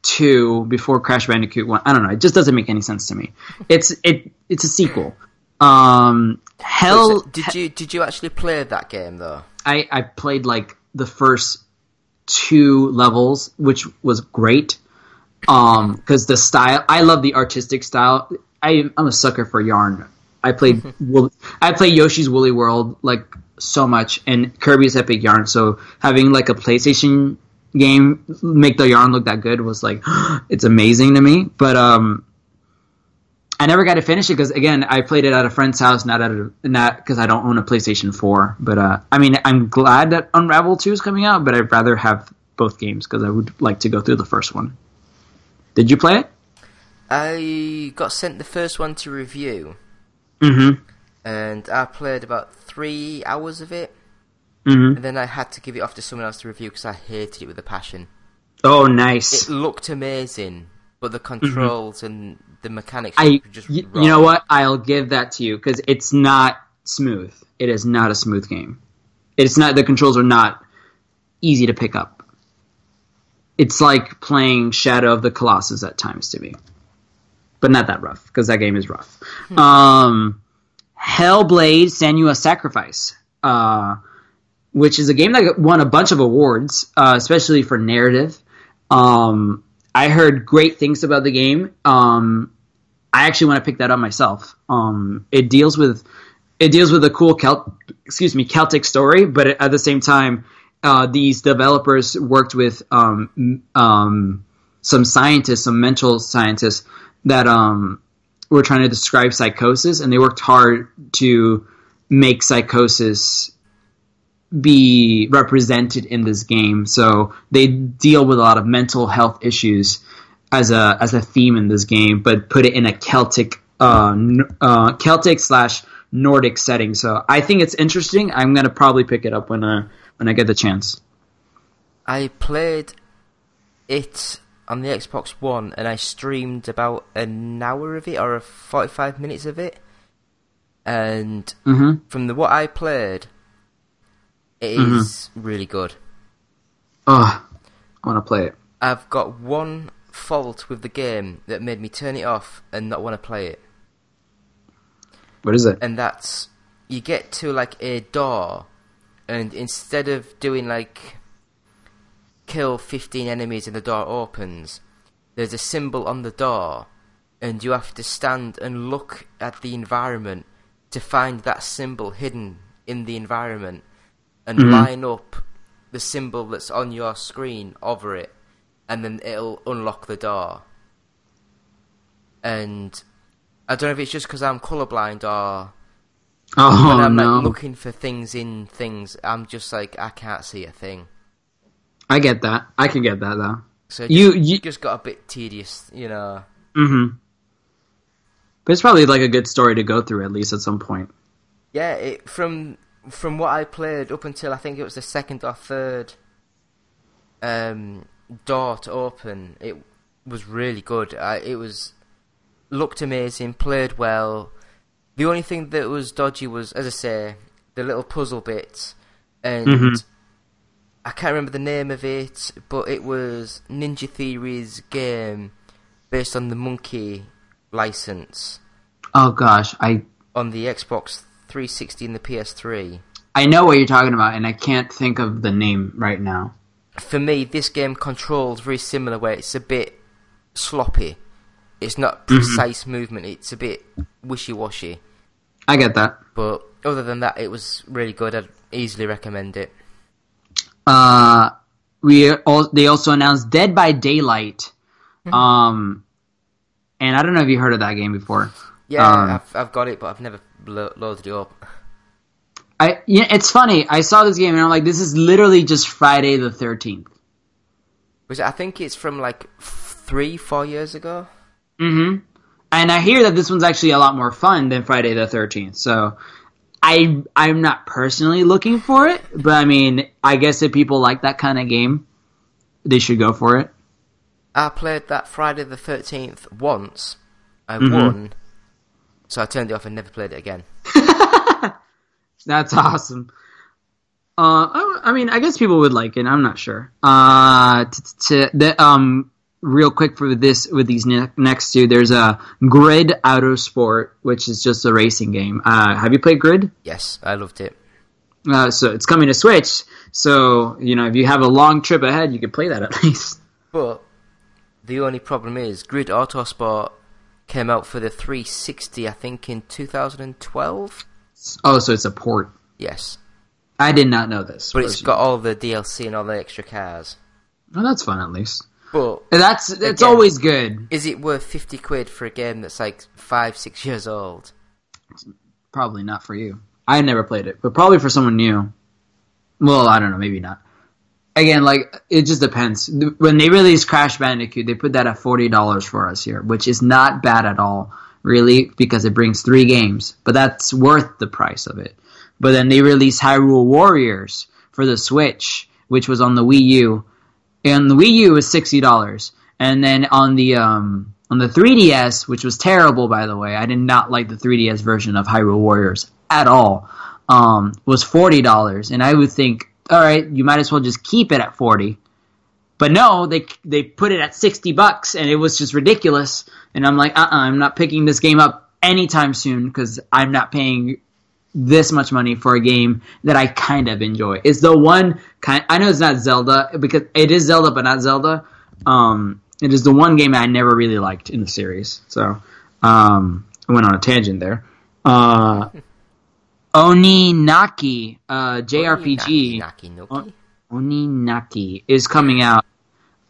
[SPEAKER 7] two before Crash Bandicoot one. I don't know. It just doesn't make any sense to me. It's it it's a sequel. Um, Hell,
[SPEAKER 6] Wait, so did you did you actually play that game though?
[SPEAKER 7] I I played like the first two levels, which was great. Um, because the style, I love the artistic style. I, I'm a sucker for yarn I played I played Yoshi's Woolly World like so much, and Kirby's Epic Yarn. So having like a PlayStation game make the yarn look that good was like it's amazing to me. But um, I never got to finish it because again, I played it at a friend's house, not at a not because I don't own a PlayStation Four. But uh, I mean, I'm glad that Unravel Two is coming out, but I'd rather have both games because I would like to go through the first one. Did you play it?
[SPEAKER 6] I got sent the first one to review,
[SPEAKER 7] Mm-hmm.
[SPEAKER 6] and I played about three hours of it,
[SPEAKER 7] Mm-hmm.
[SPEAKER 6] and then I had to give it off to someone else to review because I hated it with a passion.
[SPEAKER 7] Oh, nice.
[SPEAKER 6] It looked amazing, but the controls and the mechanics
[SPEAKER 7] I,
[SPEAKER 6] were just
[SPEAKER 7] y- you know what? I'll give that to you because it's not smooth. It is not a smooth game. It's not. The controls are not easy to pick up. It's like playing Shadow of the Colossus at times to me, but not that rough because that game is rough. Um, Hellblade: Senua's Sacrifice, uh, which is a game that won a bunch of awards, uh, especially for narrative. Um, I heard great things about the game. Um, I actually want to pick that up myself. Um, it deals with it deals with a cool Celt, excuse me, Celtic story, but at the same time, uh, these developers worked with um, um, some scientists, some mental scientists that um, were trying to describe psychosis, and they worked hard to make psychosis be represented in this game. So they deal with a lot of mental health issues as a as a theme in this game, but put it in a Celtic uh, uh, Celtic slash Nordic setting. So I think it's interesting. I'm gonna probably pick it up when uh, when I get the chance.
[SPEAKER 6] I played it on the Xbox One and I streamed about an hour of it or 45 minutes of it. And
[SPEAKER 7] Mhm.
[SPEAKER 6] from the what I played, it
[SPEAKER 7] Mhm.
[SPEAKER 6] is really good.
[SPEAKER 7] Oh, I want to play it.
[SPEAKER 6] I've got one fault with the game that made me turn it off and not want to play it.
[SPEAKER 7] What is it?
[SPEAKER 6] and that's you get to like a door, and instead of doing like kill 15 enemies and the door opens, there's a symbol on the door, and you have to stand and look at the environment to find that symbol hidden in the environment and
[SPEAKER 7] Mhm.
[SPEAKER 6] line up the symbol that's on your screen over it, and then it'll unlock the door. And I don't know if it's just because I'm colorblind or
[SPEAKER 7] Oh
[SPEAKER 6] when I'm
[SPEAKER 7] no,
[SPEAKER 6] like looking for things in things, I'm just like I can't see a thing.
[SPEAKER 7] I get that. I can get that though.
[SPEAKER 6] So it
[SPEAKER 7] You-
[SPEAKER 6] just,
[SPEAKER 7] you-
[SPEAKER 6] just got a bit tedious, you know.
[SPEAKER 7] Mm-hmm. But it's probably like a good story to go through at least at some point.
[SPEAKER 6] Yeah, it, from from what I played up until I think it was the second or third um, door to open, it was really good. I, it was looked amazing, played well. The only thing that was dodgy was, as I say, the little puzzle bits, and
[SPEAKER 7] Mhm.
[SPEAKER 6] I can't remember the name of it, but it was Ninja Theory's game based on the Monkey license
[SPEAKER 7] Oh gosh, I
[SPEAKER 6] on the Xbox 360 and the PS3.
[SPEAKER 7] I know what you're talking about, and I can't think of the name right now.
[SPEAKER 6] For me, this game controls very similar, where it's a bit sloppy. It's not
[SPEAKER 7] Mm-hmm.
[SPEAKER 6] precise movement. It's a bit wishy-washy.
[SPEAKER 7] I get that.
[SPEAKER 6] But other than that, it was really good. I'd easily recommend it.
[SPEAKER 7] Uh, we all, they also announced Dead by Daylight. Um, and I don't know if you heard of that game before.
[SPEAKER 6] Yeah,
[SPEAKER 7] Um,
[SPEAKER 6] I've I've got it, but I've never lo- loaded it up.
[SPEAKER 7] I yeah, it's funny. I saw this game and I'm like, this is literally just Friday the Thirteenth.
[SPEAKER 6] Which I think it's from like three, four years ago.
[SPEAKER 7] Mm-hmm. And I hear that this one's actually a lot more fun than Friday the Thirteenth. So, I I'm not personally looking for it, but I mean, I guess if people like that kind of game, they should go for it.
[SPEAKER 6] I played that Friday the Thirteenth once. I
[SPEAKER 7] Mhm.
[SPEAKER 6] won, so I turned it off and never played it again.
[SPEAKER 7] That's awesome. Uh, I, I mean, I guess people would like it. I'm not sure. Uh, t- t- the, um, real quick for this with these ne- next two, there's a Grid Auto Sport, which is just a racing game. Uh, have you played Grid?
[SPEAKER 6] Yes, I loved it.
[SPEAKER 7] Uh, so it's coming to Switch. So you know, if you have a long trip ahead, you could play that at least.
[SPEAKER 6] But the only problem is Grid Autosport came out for the 360, I think, in 2012.
[SPEAKER 7] Oh, so it's a port.
[SPEAKER 6] Yes,
[SPEAKER 7] I did not know this.
[SPEAKER 6] but it's got all the DLC and all the extra cars.
[SPEAKER 7] Oh, that's fun at least.
[SPEAKER 6] But
[SPEAKER 7] That's that's
[SPEAKER 6] Again.
[SPEAKER 7] always good.
[SPEAKER 6] is it worth 50 quid for a game that's like five, six years old?
[SPEAKER 7] Probably not for you. I never played it, but probably for someone new. Well, I don't know, maybe not. Again, like it just depends. When they released Crash Bandicoot, they put that at forty dollars for us here, which is not bad at all, really, because it brings three games. But that's worth the price of it. But then they released Hyrule Warriors for the Switch, which was on the Wii U, and the Wii U was sixty dollars, and then on the um on the 3DS, which was terrible by the way, I did not like the 3DS version of Hyrule Warriors at all. Um, was forty dollars, and I would think, all right, you might as well just keep it at forty. But no, they they put it at sixty bucks, and it was just ridiculous. And I'm like, uh, uh-uh, I'm not picking this game up anytime soon because I'm not paying this much money for a game that I kind of enjoy. It's the one kind. I know it's not Zelda because it is Zelda, but not Zelda. Um, it is the one game I never really liked in the series. So um, I went on a tangent there. Uh, Oninaki uh, JRPG.
[SPEAKER 6] Naki,
[SPEAKER 7] Oninaki is coming out.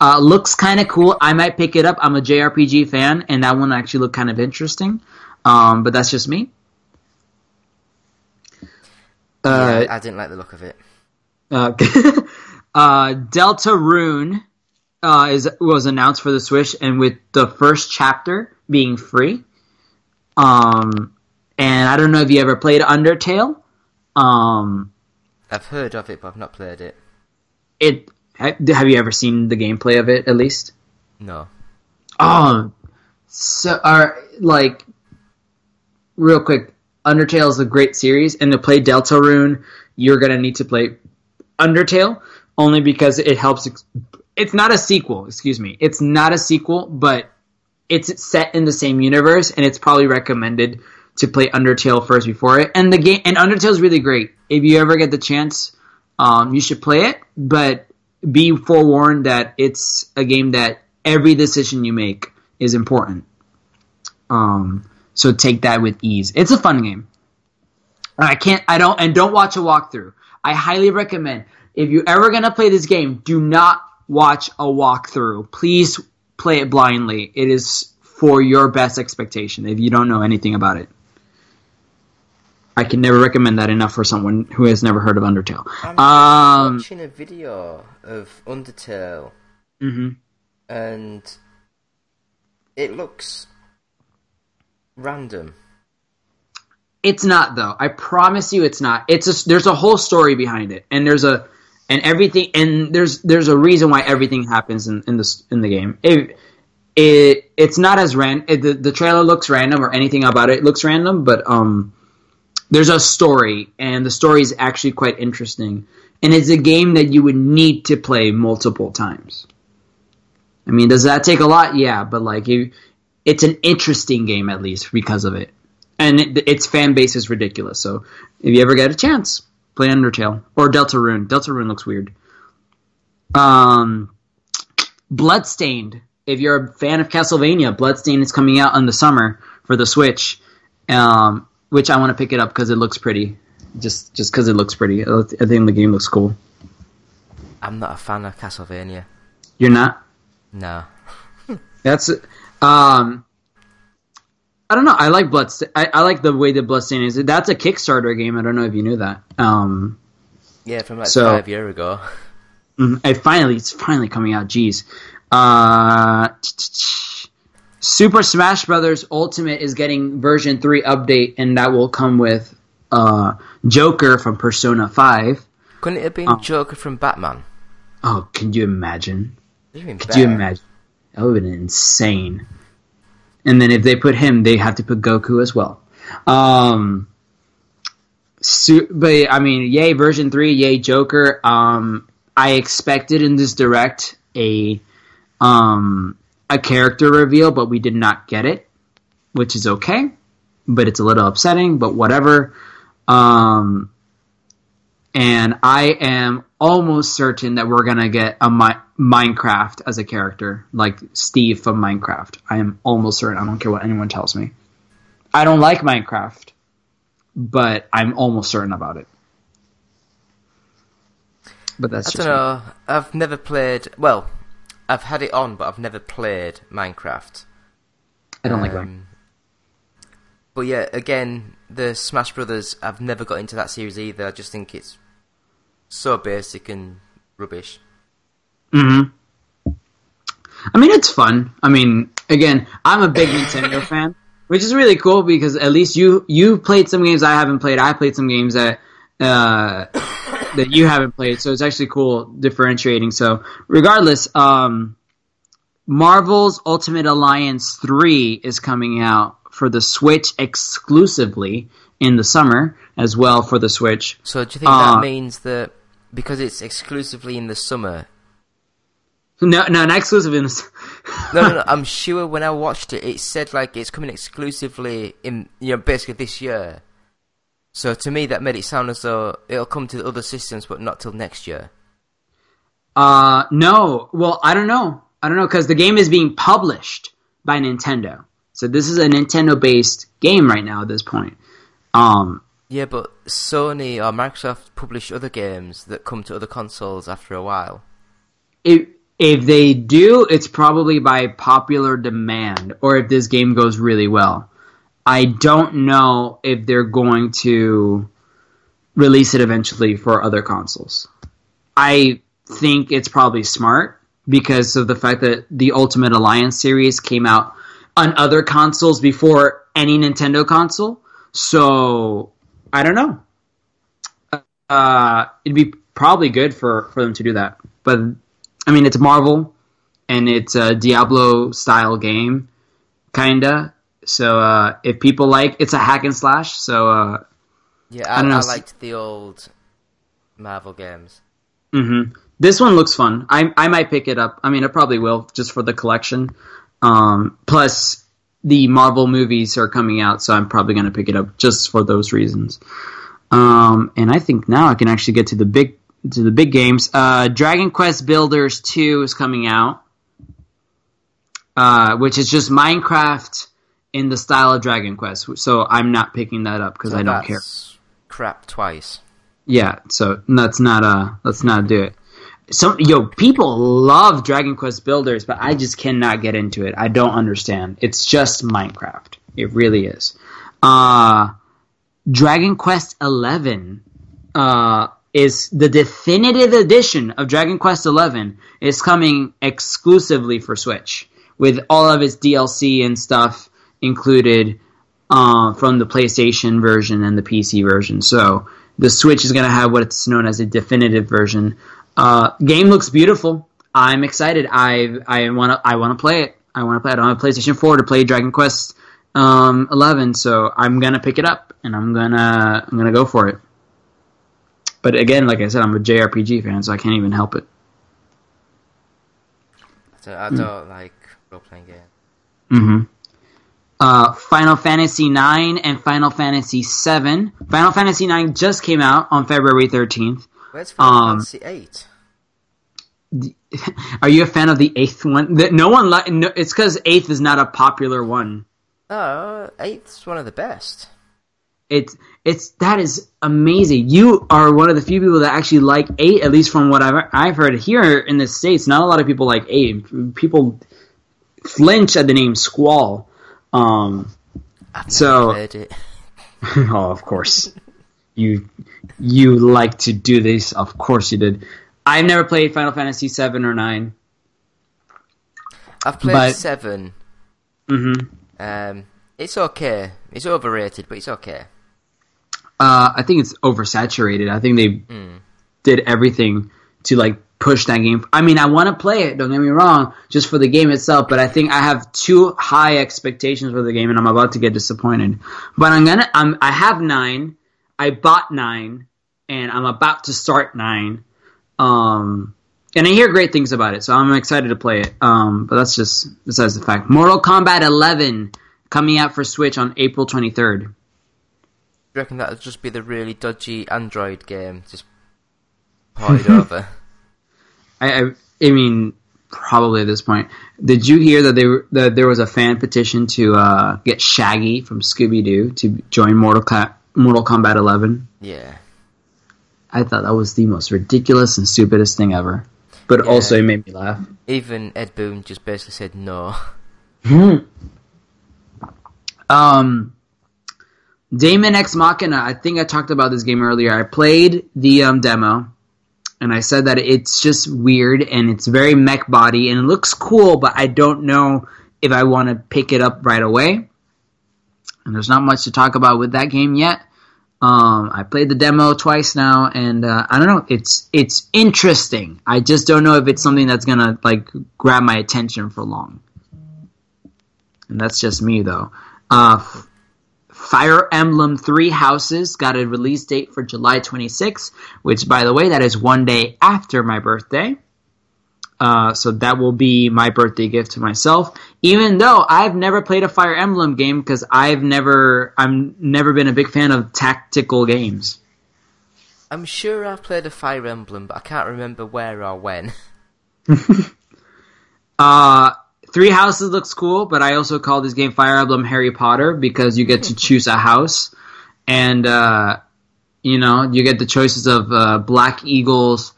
[SPEAKER 7] Uh, looks kind of cool. I might pick it up. I'm a JRPG fan, and that one actually looked kind of interesting. Um, but that's just me. Uh,
[SPEAKER 6] yeah, I didn't like the look of it.
[SPEAKER 7] uh, uh, Deltarune uh, is was announced for the Switch, and with the first chapter being free. Um, and I don't know if you ever played Undertale. Um,
[SPEAKER 6] I've heard of it, but I've not played it.
[SPEAKER 7] it have you ever seen the gameplay of it at least?
[SPEAKER 6] No.
[SPEAKER 7] Oh, so are like real quick. Undertale is a great series, and to play Deltarune, you're gonna need to play Undertale only because it helps. Ex- it's not a sequel, excuse me. It's not a sequel, but it's set in the same universe, and it's probably recommended to play Undertale first before it. And the game and Undertale is really great. If you ever get the chance, um, you should play it. But be forewarned that it's a game that every decision you make is important. Um, so take that with ease. It's a fun game. I can't. I don't. And don't watch a walkthrough. I highly recommend if you're ever gonna play this game, do not watch a walkthrough. Please play it blindly. It is for your best expectation if you don't know anything about it. I can never recommend that enough for someone who has never heard of Undertale.
[SPEAKER 6] I'm
[SPEAKER 7] Um,
[SPEAKER 6] watching a video of Undertale,
[SPEAKER 7] mhm.
[SPEAKER 6] and it looks random.
[SPEAKER 7] It's not though. I promise you, it's not. It's a, there's a whole story behind it, and there's a and everything, and there's there's a reason why everything happens in in this in the game. It, it it's not as ran. It, the the trailer looks random or anything about it looks random, but um, there's a story, and the story is actually quite interesting, and it's a game that you would need to play multiple times. I mean, does that take a lot? Yeah, but like you, it's an interesting game at least because of it and it, its fan base is ridiculous. So if you ever get a chance, play Undertale or Deltarune. Deltarune looks weird. Um, Bloodstained. If you're a fan of Castlevania, Bloodstained is coming out in the summer for the Switch, um, which I want to pick it up because it looks pretty. Just just because it looks pretty, I think the game looks cool.
[SPEAKER 6] I'm not a fan of Castlevania.
[SPEAKER 7] You're not.
[SPEAKER 6] No.
[SPEAKER 7] That's um. I don't know. I like Bloodstained. I, I like the way that Bloodstained is. That's a Kickstarter game. I don't know if you knew that. Um,
[SPEAKER 6] Yeah, from like
[SPEAKER 7] So-
[SPEAKER 6] five year ago.
[SPEAKER 7] Mhm. It finally, it's finally coming out. Jeez. Uh, Super Smash Brothers Ultimate is getting version three update, and that will come with uh, Joker from Persona Five.
[SPEAKER 6] Couldn't it have been
[SPEAKER 7] Oh.
[SPEAKER 6] Joker from Batman?
[SPEAKER 7] Oh, can you imagine?
[SPEAKER 6] Even
[SPEAKER 7] Could
[SPEAKER 6] better.
[SPEAKER 7] you imagine? That would have been insane. And then if they put him, they have to put Goku as well. Um, su- but I mean, yay version three, yay Joker. Um, I expected in this direct a um a character reveal, but we did not get it, which is okay. But it's a little upsetting, but whatever. Um, and I am almost certain that we're gonna get a Mi- Minecraft as a character, like Steve from Minecraft. I am almost certain. I don't care what anyone tells me. I don't like Minecraft, but I'm almost certain about it. But that's
[SPEAKER 6] I
[SPEAKER 7] just
[SPEAKER 6] don't know. I've never played. Well, I've had it on, but I've never played Minecraft.
[SPEAKER 7] I don't like Minecraft.
[SPEAKER 6] Um, But yeah, again, the Smash Brothers. I've never got into that series either. I just think it's so basic and rubbish.
[SPEAKER 7] hmm I mean, it's fun. I mean, again, I'm a big Nintendo fan, which is really cool because at least you you played some games I haven't played. I played some games that uh, that you haven't played, so it's actually cool differentiating. So, regardless, um, Marvel's Ultimate Alliance three is coming out for the Switch exclusively in the summer, as well for the Switch.
[SPEAKER 6] So do you think
[SPEAKER 7] Uh,
[SPEAKER 6] that means that because it's exclusively in the summer?
[SPEAKER 7] No, no, not exclusive in this.
[SPEAKER 6] No, no, no. I'm sure when I watched it, it said like it's coming exclusively in you know basically this year. So to me, that made it sound as though it'll come to the other systems, but not till next year.
[SPEAKER 7] Uh, no. Well, I don't know. I don't know because the game is being published by Nintendo. So this is a Nintendo-based game right now at this point. Um,
[SPEAKER 6] Yeah, but Sony or Microsoft publish other games that come to other consoles after a while.
[SPEAKER 7] if if they do, it's probably by popular demand, or if this game goes really well. I don't know if they're going to release it eventually for other consoles. I think it's probably smart because of the fact that the Ultimate Alliance series came out on other consoles before any Nintendo console. So I don't know. Uh, it'd be probably good for, for them to do that. But I mean, it's Marvel and it's a Diablo style game, kinda. So uh, if people like, it's a hack and slash. So uh,
[SPEAKER 6] Yeah,
[SPEAKER 7] I
[SPEAKER 6] I,
[SPEAKER 7] don't know.
[SPEAKER 6] I, liked the old Marvel games.
[SPEAKER 7] hmm This one looks fun. I I might pick it up. I mean, I probably will just for the collection. Um, plus, the Marvel movies are coming out, so I'm probably going to pick it up just for those reasons. Um, and I think now I can actually get to the big to the big games. Uh, Dragon Quest Builders Two is coming out, uh, which is just Minecraft in the style of Dragon Quest. So I'm not picking that up because
[SPEAKER 6] So
[SPEAKER 7] I don't care.
[SPEAKER 6] Crap twice.
[SPEAKER 7] Yeah, so let's not uh let's not do it. Some yo, people love Dragon Quest Builders, but I just cannot get into it. I don't understand. It's just Minecraft. It really is. Uh Dragon Quest Eleven uh is the definitive edition of Dragon Quest Eleven is coming exclusively for Switch with all of its DLC and stuff included uh, from the PlayStation version and the PC version. So the Switch is going to have what's known as a definitive version. Uh, game looks beautiful. I'm excited. I I want to I want to play it. I want to play it. I don't have PlayStation 4 to play Dragon Quest um, 11, so I'm gonna pick it up and I'm gonna I'm gonna go for it. But again, like I said, I'm a JRPG fan, so I can't even help it.
[SPEAKER 6] I don't, I
[SPEAKER 7] Hmm.
[SPEAKER 6] like role playing games.
[SPEAKER 7] hmm Uh, Final Fantasy IX and Final Fantasy VII. Final Fantasy IX just came out on February 13th.
[SPEAKER 6] Where's
[SPEAKER 7] Um,
[SPEAKER 6] Fantasy Eight?
[SPEAKER 7] Are you a fan of the eighth one? No one. Li- no, it's because eighth is not a popular one.
[SPEAKER 6] Oh, Eight's one of the best.
[SPEAKER 7] It's it's that is amazing. You are one of the few people that actually like eight, at least from what I've I've heard here in the states. Not a lot of people like eight. People flinch at the name Squall. Um, so oh, of course. You you like to do this. Of course you did. I've never played Final Fantasy seven or nine.
[SPEAKER 6] I've played
[SPEAKER 7] But-
[SPEAKER 6] seven.
[SPEAKER 7] hmm
[SPEAKER 6] Um, it's okay. It's overrated, but it's okay.
[SPEAKER 7] Uh, I think it's oversaturated. I think they
[SPEAKER 6] Mm.
[SPEAKER 7] did everything to like push that game. I mean, I want to play it. Don't get me wrong, just for the game itself. But I think I have too high expectations for the game, and I'm about to get disappointed. But I'm gonna. I'm. I have nine. I bought nine, and I'm about to start nine. Um, and I hear great things about it, so I'm excited to play it. Um, but that's just besides the fact. Mortal Kombat 11 coming out for Switch on April 23rd.
[SPEAKER 6] Do you reckon that'll just be the really dodgy Android game? Just ported over.
[SPEAKER 7] I, I, I mean, probably at this point. Did you hear that they were, that there was a fan petition to uh, get Shaggy from Scooby Doo to join Mortal Kombat, Mortal Kombat 11?
[SPEAKER 6] Yeah.
[SPEAKER 7] I thought that was the most ridiculous and stupidest thing ever. But
[SPEAKER 6] Yeah.
[SPEAKER 7] also, it made me laugh.
[SPEAKER 6] Even Ed Boon just basically said no.
[SPEAKER 7] Um, Daemon X Machina. I think I talked about this game earlier. I played the um, demo, and I said that it's just weird and it's very mech body and it looks cool, but I don't know if I want to pick it up right away. And there's not much to talk about with that game yet. Um, I played the demo twice now, and uh, I don't know. It's it's interesting. I just don't know if it's something that's gonna like grab my attention for long. And that's just me, though. Uh, Fire Emblem Three Houses got a release date for July 26th, which, by the way, that is one day after my birthday. Uh, so that will be my birthday gift to myself. Even though I've never played a Fire Emblem game because I've never, I'm never been a big fan of tactical games.
[SPEAKER 6] I'm sure I've played a Fire Emblem, but I can't remember where or when.
[SPEAKER 7] Uh, Three Houses looks cool, but I also call this game Fire Emblem Harry Potter because you get to choose a house, and uh, you know you get the choices of uh, Black Eagles,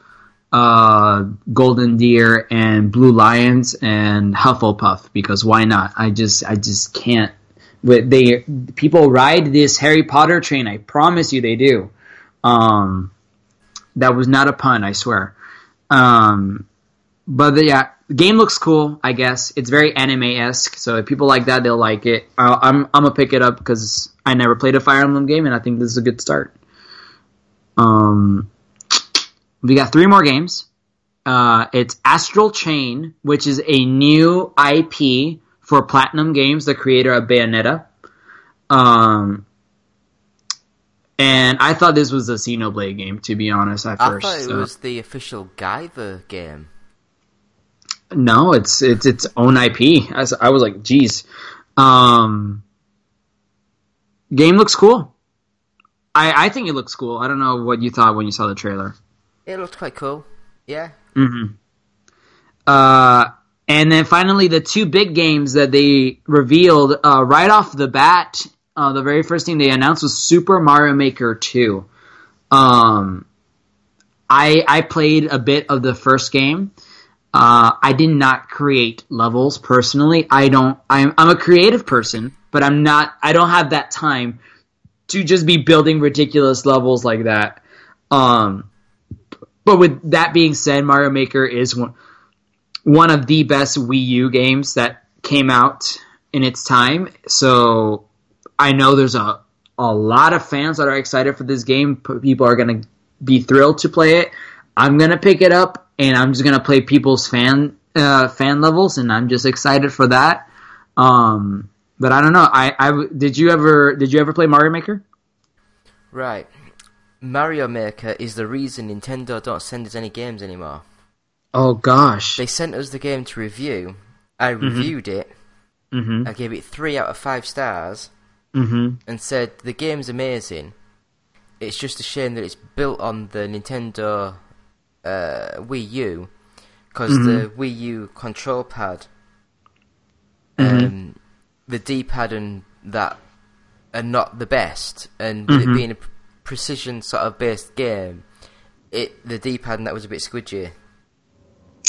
[SPEAKER 7] uh, Golden Deer, and Blue Lions, and Hufflepuff. Because why not? I just I just can't. With they people ride this Harry Potter train. I promise you they do. Um, that was not a pun. I swear. Um, but the, yeah, the game looks cool. I guess it's very anime esque. So if people like that, they'll like it. i I'm I'm gonna pick it up because I never played a Fire Emblem game, and I think this is a good start. Um, we got three more games. Uh, it's Astral Chain, which is a new IP for Platinum Games, the creator of Bayonetta. Um, and I thought this was a Xenoblade game, to be honest. At
[SPEAKER 6] I
[SPEAKER 7] first,
[SPEAKER 6] thought it
[SPEAKER 7] so-
[SPEAKER 6] was the official Guyver game.
[SPEAKER 7] No, it's it's its own IP. I was, I was like, geez. Um, game looks cool. I I think it looks cool. I don't know what you thought when you saw the trailer.
[SPEAKER 6] It looked quite cool. Yeah.
[SPEAKER 7] hmm Uh, and then finally, the two big games that they revealed uh, right off the bat. Uh, the very first thing they announced was Super Mario Maker Two. Um, I I played a bit of the first game. Uh, I did not create levels personally. I don't. I'm I'm a creative person, but I'm not. I don't have that time to just be building ridiculous levels like that. Um, but with that being said, Mario Maker is one one of the best Wii U games that came out in its time. So I know there's a a lot of fans that are excited for this game. People are gonna be thrilled to play it. I'm gonna pick it up and I'm just gonna play people's fan uh, fan levels, and I'm just excited for that. Um, but I don't know. I, I did you ever did you ever play Mario Maker?
[SPEAKER 6] Right. Mario Maker is the reason Nintendo don't send us any games anymore.
[SPEAKER 7] Oh gosh.
[SPEAKER 6] They sent us the game to review. I
[SPEAKER 7] Mhm.
[SPEAKER 6] reviewed it.
[SPEAKER 7] Mhm.
[SPEAKER 6] I gave it three out of five stars
[SPEAKER 7] Mhm.
[SPEAKER 6] and said the game's amazing. It's just a shame that it's built on the Nintendo uh, Wii U because the
[SPEAKER 7] Mhm.
[SPEAKER 6] Wii U control pad,
[SPEAKER 7] Mhm.
[SPEAKER 6] um, the D-pad and that are not the best, and it being a precision sort of based game, it the D-pad and that was a bit squidgy.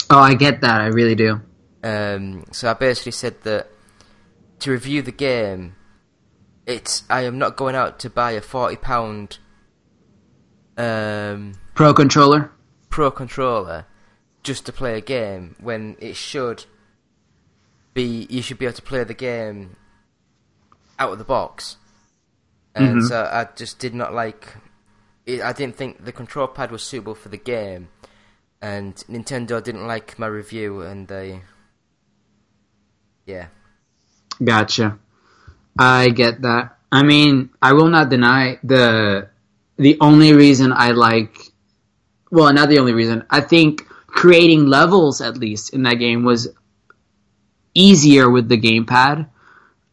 [SPEAKER 7] Oh, I get that. I really do.
[SPEAKER 6] Um, so I basically said that to review the game, it's I am not going out to buy a forty pound um,
[SPEAKER 7] Pro controller.
[SPEAKER 6] pro controller just to play a game when it should be you should be able to play the game out of the box. And
[SPEAKER 7] Mhm.
[SPEAKER 6] so I just did not like. It, I didn't think the control pad was suitable for the game, and Nintendo didn't like my review, and they, yeah.
[SPEAKER 7] Gotcha. I get that. I mean, I will not deny the the only reason I like well, not the only reason. I think creating levels at least in that game was easier with the gamepad.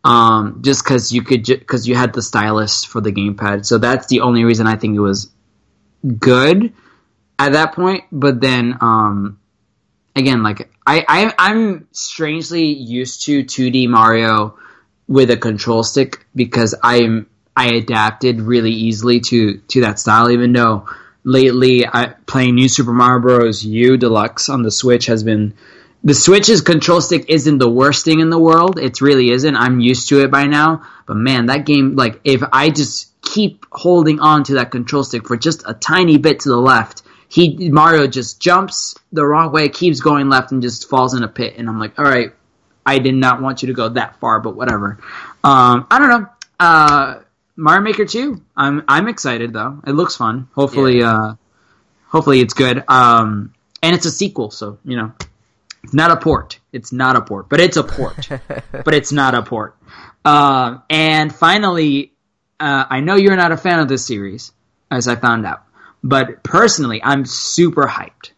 [SPEAKER 7] Um, just because you could, because you had the stylus for the gamepad, so that's the only reason I think it was good. at that point. But then, um, again, like I, I I'm strangely used to 2D Mario with a control stick because I'm I adapted really easily to to that style. Even though lately I playing New Super Mario Bros. U Deluxe on the Switch has been the Switch's control stick isn't the worst thing in the world. It really isn't. I'm used to it by now. But man, that game like if I just keep holding on to that control stick for just a tiny bit to the left, he Mario just jumps the wrong way, keeps going left, and just falls in a pit. And I'm like, all right, I did not want you to go that far, but whatever. Um, I don't know. Uh, Mario Maker 2. I'm I'm excited though. It looks fun. Hopefully, uh, hopefully it's good. Um, and it's a sequel, so you know, it's not a port. It's not a port, but it's a port. but it's not a port. Um, and finally, uh, I know you're not a fan of this series, as I found out. But personally, I'm super hyped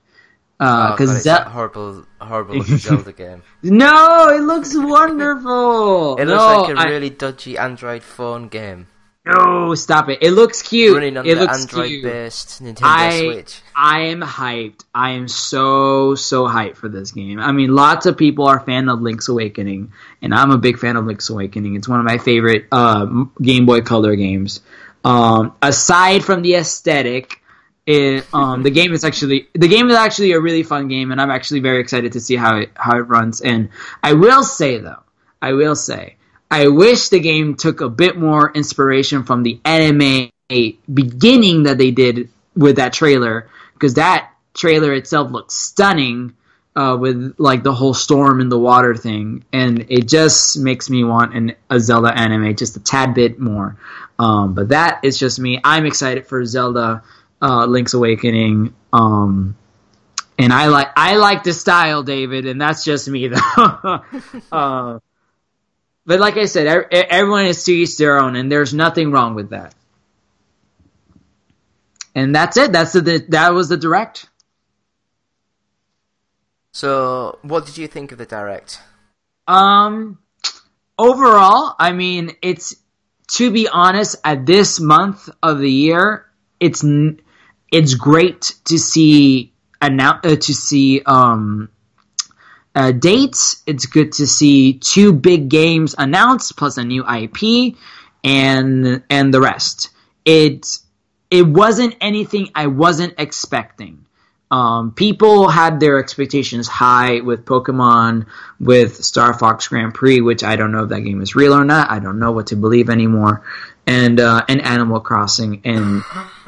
[SPEAKER 6] Oh, God,
[SPEAKER 7] because
[SPEAKER 6] it's that horrible, horrible looking Zelda game.
[SPEAKER 7] no, it looks wonderful.
[SPEAKER 6] It looks
[SPEAKER 7] No,
[SPEAKER 6] like a
[SPEAKER 7] I-
[SPEAKER 6] really dodgy Android phone game.
[SPEAKER 7] No, stop it. It looks cute.
[SPEAKER 6] Running on
[SPEAKER 7] it
[SPEAKER 6] the
[SPEAKER 7] looks
[SPEAKER 6] Android-based
[SPEAKER 7] cute.
[SPEAKER 6] Nintendo
[SPEAKER 7] I,
[SPEAKER 6] Switch.
[SPEAKER 7] I am hyped. I am so so hyped for this game. I mean, lots of people are fan of Link's Awakening, and I'm a big fan of Link's Awakening. It's one of my favorite uh, Game Boy Color games. Um, aside from the aesthetic, it, um, the game is actually the game is actually a really fun game, and I'm actually very excited to see how it how it runs. And I will say though, I will say, I wish the game took a bit more inspiration from the anime beginning that they did with that trailer, because that trailer itself looks stunning. Uh, with like the whole storm in the water thing, and it just makes me want an, a Zelda anime just a tad bit more. Um, but that is just me. I'm excited for Zelda uh, Link's Awakening. Um, and I like I like the style, David, and that's just me though. uh, but like I said, everyone is to each their own, and there's nothing wrong with that. And that's it. That's the that was the direct.
[SPEAKER 6] So, what did you think of the direct?
[SPEAKER 7] Um, overall, I mean, it's to be honest, at this month of the year, it's it's great to see annou- uh, to see um uh, dates. It's good to see two big games announced plus a new IP and and the rest. It it wasn't anything I wasn't expecting. Um, people had their expectations high with Pokemon, with Star Fox Grand Prix, which I don't know if that game is real or not. I don't know what to believe anymore, and uh, and Animal Crossing, and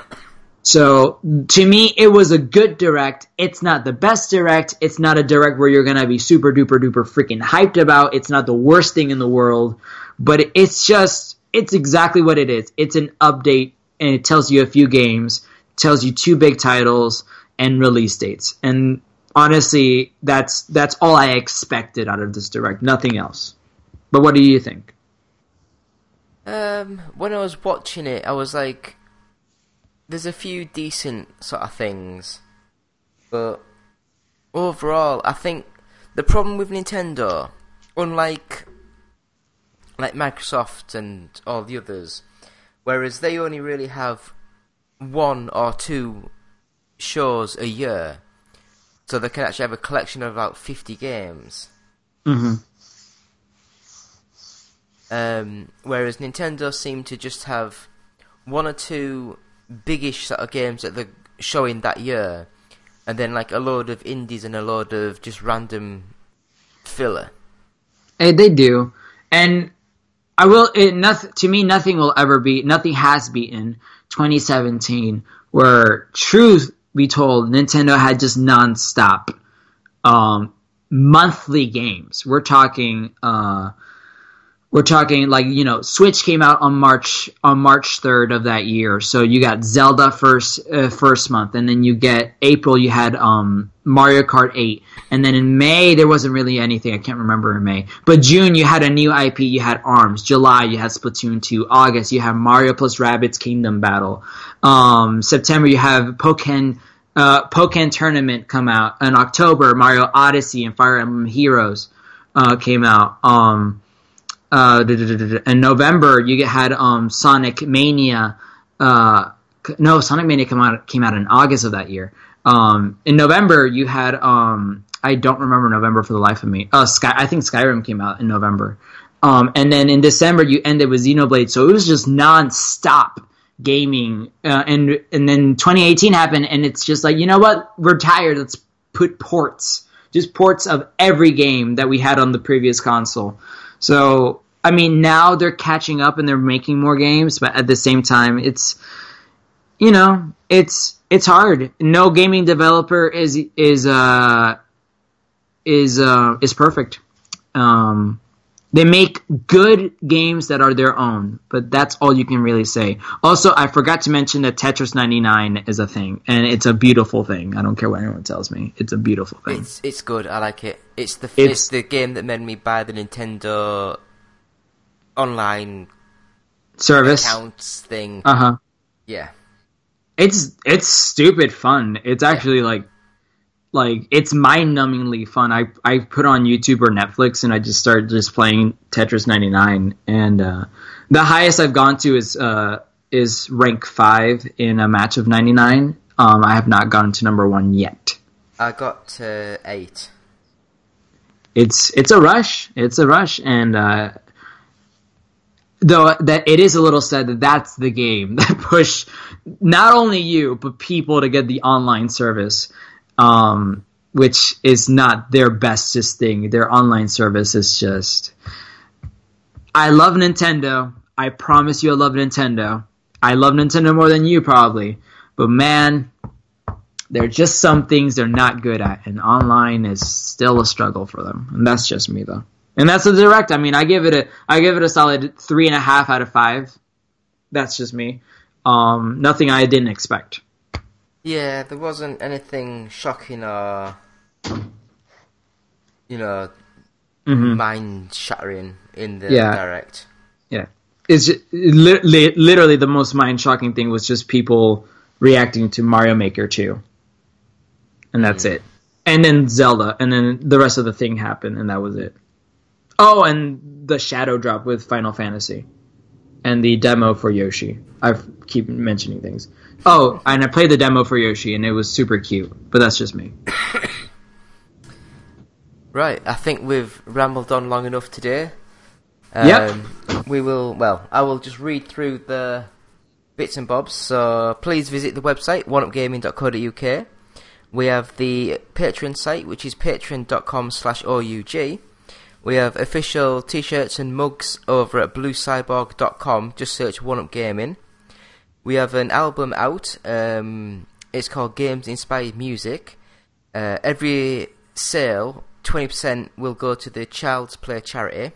[SPEAKER 7] so to me, it was a good direct. It's not the best direct. It's not a direct where you're gonna be super duper duper freaking hyped about. It's not the worst thing in the world, but it's just it's exactly what it is. It's an update, and it tells you a few games, tells you two big titles and release dates. And honestly, that's that's all I expected out of this direct. Nothing else. But what do you think?
[SPEAKER 6] Um, when I was watching it, I was like, "There's a few decent sort of things," but overall, I think the problem with Nintendo, unlike like Microsoft and all the others, whereas they only really have one or two shows a year, so they can actually have a collection of about fifty games.
[SPEAKER 7] Mm-hmm.
[SPEAKER 6] Um, whereas Nintendo seem to just have one or two biggish sort of games that they're showing that year, and then like a load of indies and a load of just random filler.
[SPEAKER 7] Eh, they do, and I will. It, nothing to me. Nothing will ever be. Nothing has beaten 2017, where truth be told, Nintendo had just nonstop um, monthly games. We're talking. Uh, we're talking like you know, Switch came out on March on March third of that year. So you got Zelda first uh, first month, and then you get April. You had um, Mario Kart eight, and then in May there wasn't really anything. I can't remember in May, but June you had a new IP. You had Arms. July you had Splatoon two. August you have Mario plus Rabbids Kingdom Battle. Um, September you have Pokemon. Uh, Pokkén Tournament come out in October. Mario Odyssey and Fire Emblem Heroes uh, came out. Um, uh, in November you had um, Sonic Mania. Uh, no, Sonic Mania came out came out in August of that year. Um, in November, you had um, I don't remember November for the life of me. Uh, Sky, I think Skyrim came out in November. Um, and then in December, you ended with Xenoblade, so it was just non-stop gaming. Uh, and and then 2018 happened, and it's just like you know what, we're tired. Let's put ports, just ports of every game that we had on the previous console. So I mean, now they're catching up and they're making more games, but at the same time, it's you know, it's it's hard. No gaming developer is is uh is uh is perfect. Um, they make good games that are their own, but that's all you can really say. Also, I forgot to mention that Tetris 99 is a thing, and it's a beautiful thing. I don't care what anyone tells me; it's a beautiful thing.
[SPEAKER 6] It's it's good. I like it. It's the
[SPEAKER 7] It's-
[SPEAKER 6] it's, the game that made me buy the Nintendo online
[SPEAKER 7] Service.
[SPEAKER 6] accounts thing.
[SPEAKER 7] Uh huh.
[SPEAKER 6] Yeah.
[SPEAKER 7] It's it's stupid fun. It's actually like like it's mind numbingly fun. I I put on YouTube or Netflix and I just started just playing Tetris 99 and uh, the highest I've gone to is uh is rank 5 in a match of 99. Um I have not gotten to number 1 yet.
[SPEAKER 6] I got to eight.
[SPEAKER 7] It's it's a rush. It's a rush and uh though that it is a little sad that that's the game that push not only you but people to get the online service um which is not their bestest thing. Their online service is just i love nintendo. I promise you i love nintendo. I love nintendo more than you probably but man there are just some things they're not good at and online is still a struggle for them. And that's just me though and that's the direct. I mean, I give it a I give it a solid three and a half out of five. That's just me. Um, nothing I didn't expect.
[SPEAKER 6] Yeah, there wasn't anything shocking or you know
[SPEAKER 7] Mhm.
[SPEAKER 6] mind shattering in the
[SPEAKER 7] Yeah.
[SPEAKER 6] direct.
[SPEAKER 7] Yeah, it's just, li- li- literally the most mind shocking thing was just people reacting to Mario Maker 2, and that's it. And then Zelda, and then the rest of the thing happened, and that was it. Oh, and the shadow drop with Final Fantasy, and the demo for Yoshi. I keep mentioning things. Oh, and I played the demo for Yoshi, and it was super cute. But that's just me.
[SPEAKER 6] Right, I think we've rambled on long enough today. Um,
[SPEAKER 7] Yep.
[SPEAKER 6] We will, well, I will just read through the bits and bobs. So please visit the website, oneupgaming.co.uk. We have the Patreon site, which is patreon.com slash OUG. We have official t-shirts and mugs over at bluecyborg.com. Just search One Up Gaming. We have an album out. Um, it's called Games Inspired Music. Uh, every sale, 20% will go to the Child's Play charity.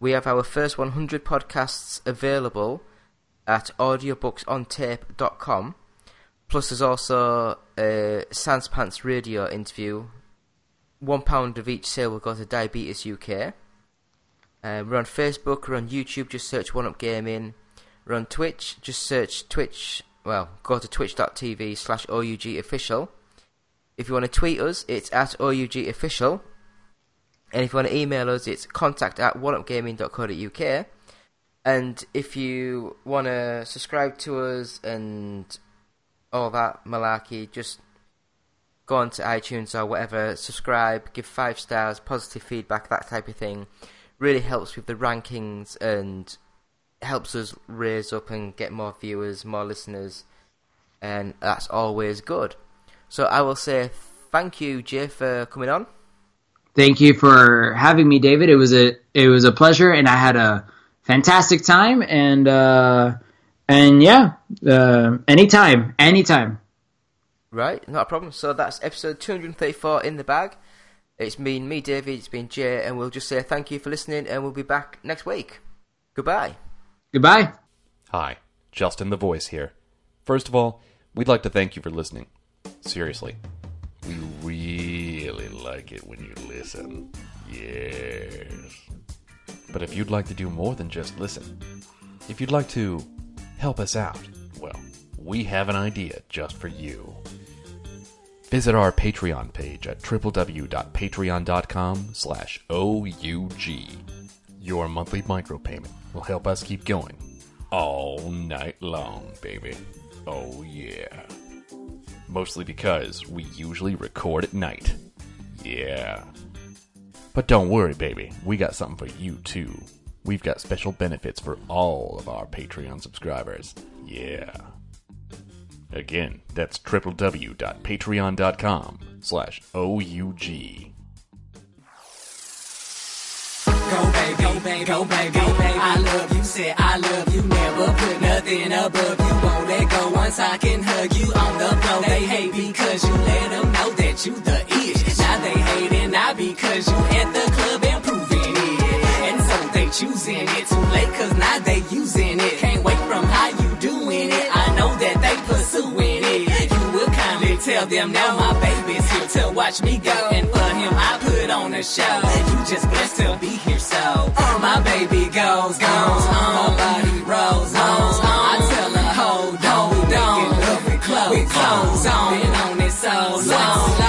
[SPEAKER 6] We have our first 100 podcasts available at audiobooksontape.com. Plus, there's also a Sans Pants radio interview. One pound of each sale will go to Diabetes UK. Uh, we're on Facebook, we're on YouTube, just search One Up Gaming. We're on Twitch, just search Twitch. Well, go to twitch.tv slash OUG official. If you want to tweet us, it's at OUG official. And if you want to email us, it's contact at oneupgaming.co.uk. And if you want to subscribe to us and all that malarkey, just go on to iTunes or whatever, subscribe, give five stars, positive feedback, that type of thing. Really helps with the rankings and helps us raise up and get more viewers, more listeners, and that's always good. So I will say thank you, Jay, for coming on.
[SPEAKER 7] Thank you for having me, David. It was a it was a pleasure, and I had a fantastic time. And uh, and yeah, uh, anytime, anytime.
[SPEAKER 6] Right, not a problem. So that's episode 234 in the bag. It's been me, David, it's been Jay, and we'll just say thank you for listening, and we'll be back next week. Goodbye.
[SPEAKER 7] Goodbye.
[SPEAKER 8] Hi, Justin the Voice here. First of all, we'd like to thank you for listening. Seriously. We really like it when you listen. Yes. But if you'd like to do more than just listen, if you'd like to help us out, well, we have an idea just for you. Visit our Patreon page at www.patreon.com slash OUG. Your monthly micropayment will help us keep going all night long, baby. Oh, yeah. Mostly because we usually record at night. Yeah. But don't worry, baby. We got something for you, too. We've got special benefits for all of our Patreon subscribers. Yeah. Again, that's www.patreon.com slash OUG.
[SPEAKER 11] Go baby, go baby, go baby. I love you, said I love you. Never put nothing above you. Won't let go once I can hug you on the floor. They hate because you let them know that you the ish. Now they hating not because you at the club they choosing it too late cause now they using it. Can't wait from how you doing it. I know that they pursuing it. You will kindly tell them now my baby's here to watch me go. And for him I put on a show. You just blessed to be here so. Oh, my baby goes, goes on. Her body rolls on. I tell her hold on. We clothes, on. Been on it so long.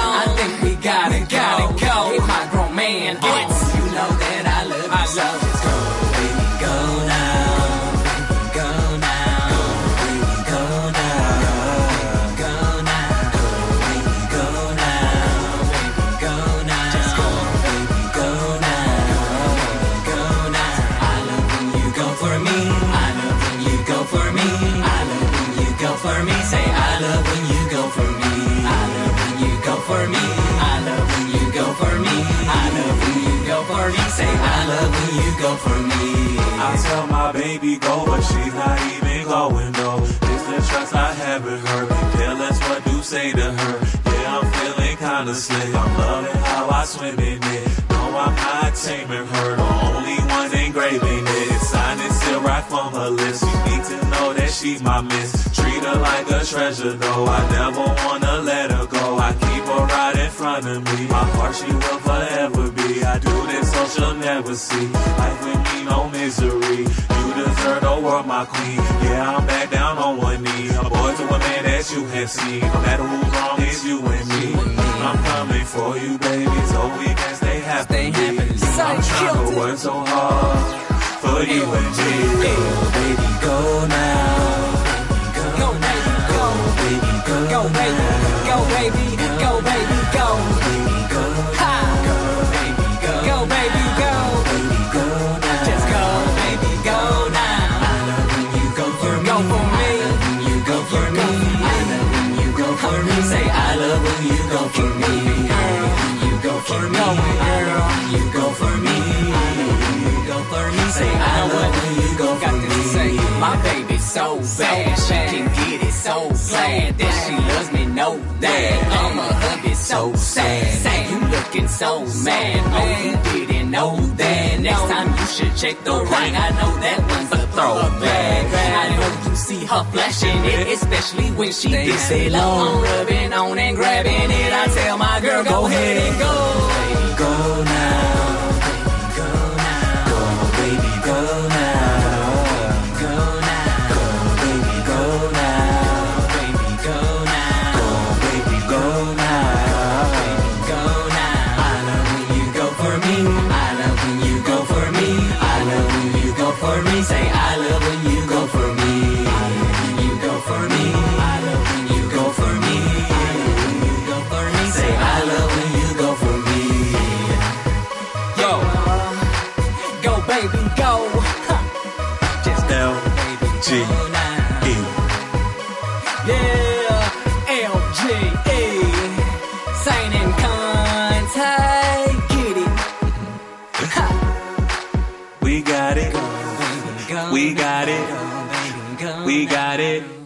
[SPEAKER 11] Love when you go for me. I
[SPEAKER 12] tell my baby go, but she's not even going though. It's the trust I have in her. Careless what do say to her. Yeah, I'm feeling kinda slick. I'm loving how I swim in it. No, I'm not taming her. The only one engraving it. Sign and seal right from her lips. You need to she's my miss. Treat her like a treasure though. I never wanna let her go. I keep her right in front of me. My heart she will forever be. I do this so she'll never see. Life with me, no misery. You deserve the world, my queen. Yeah, I'm back down on one knee. A boy to a man that you have seen. No matter who's wrong, it's you and me. I'm coming for you, baby, so we can stay happy. I'm trying to work so hard for you and me. Go, baby, go now.
[SPEAKER 11] Go baby, go.
[SPEAKER 12] Baby, go.
[SPEAKER 11] Go baby, go baby, go baby, go. Ha. Go baby, go. Just go, baby, go now. I love when you go for me. Go. I love when you go for me. I love when you go for me. Say I love when you go for me. Girl, you go. So bad, she can get it so bad that she loves me. Know that I'ma a it so sad. You looking so mad. Oh, you didn't know that. Next time you should check the ring. I know that one's a throwback. I know you see her flashing it, especially when she gets it low. I'm rubbing on and grabbing it. I tell my girl, go ahead and go
[SPEAKER 12] E.
[SPEAKER 11] Yeah, LGE. Saint and get it.
[SPEAKER 12] We got it. We got it. We got it.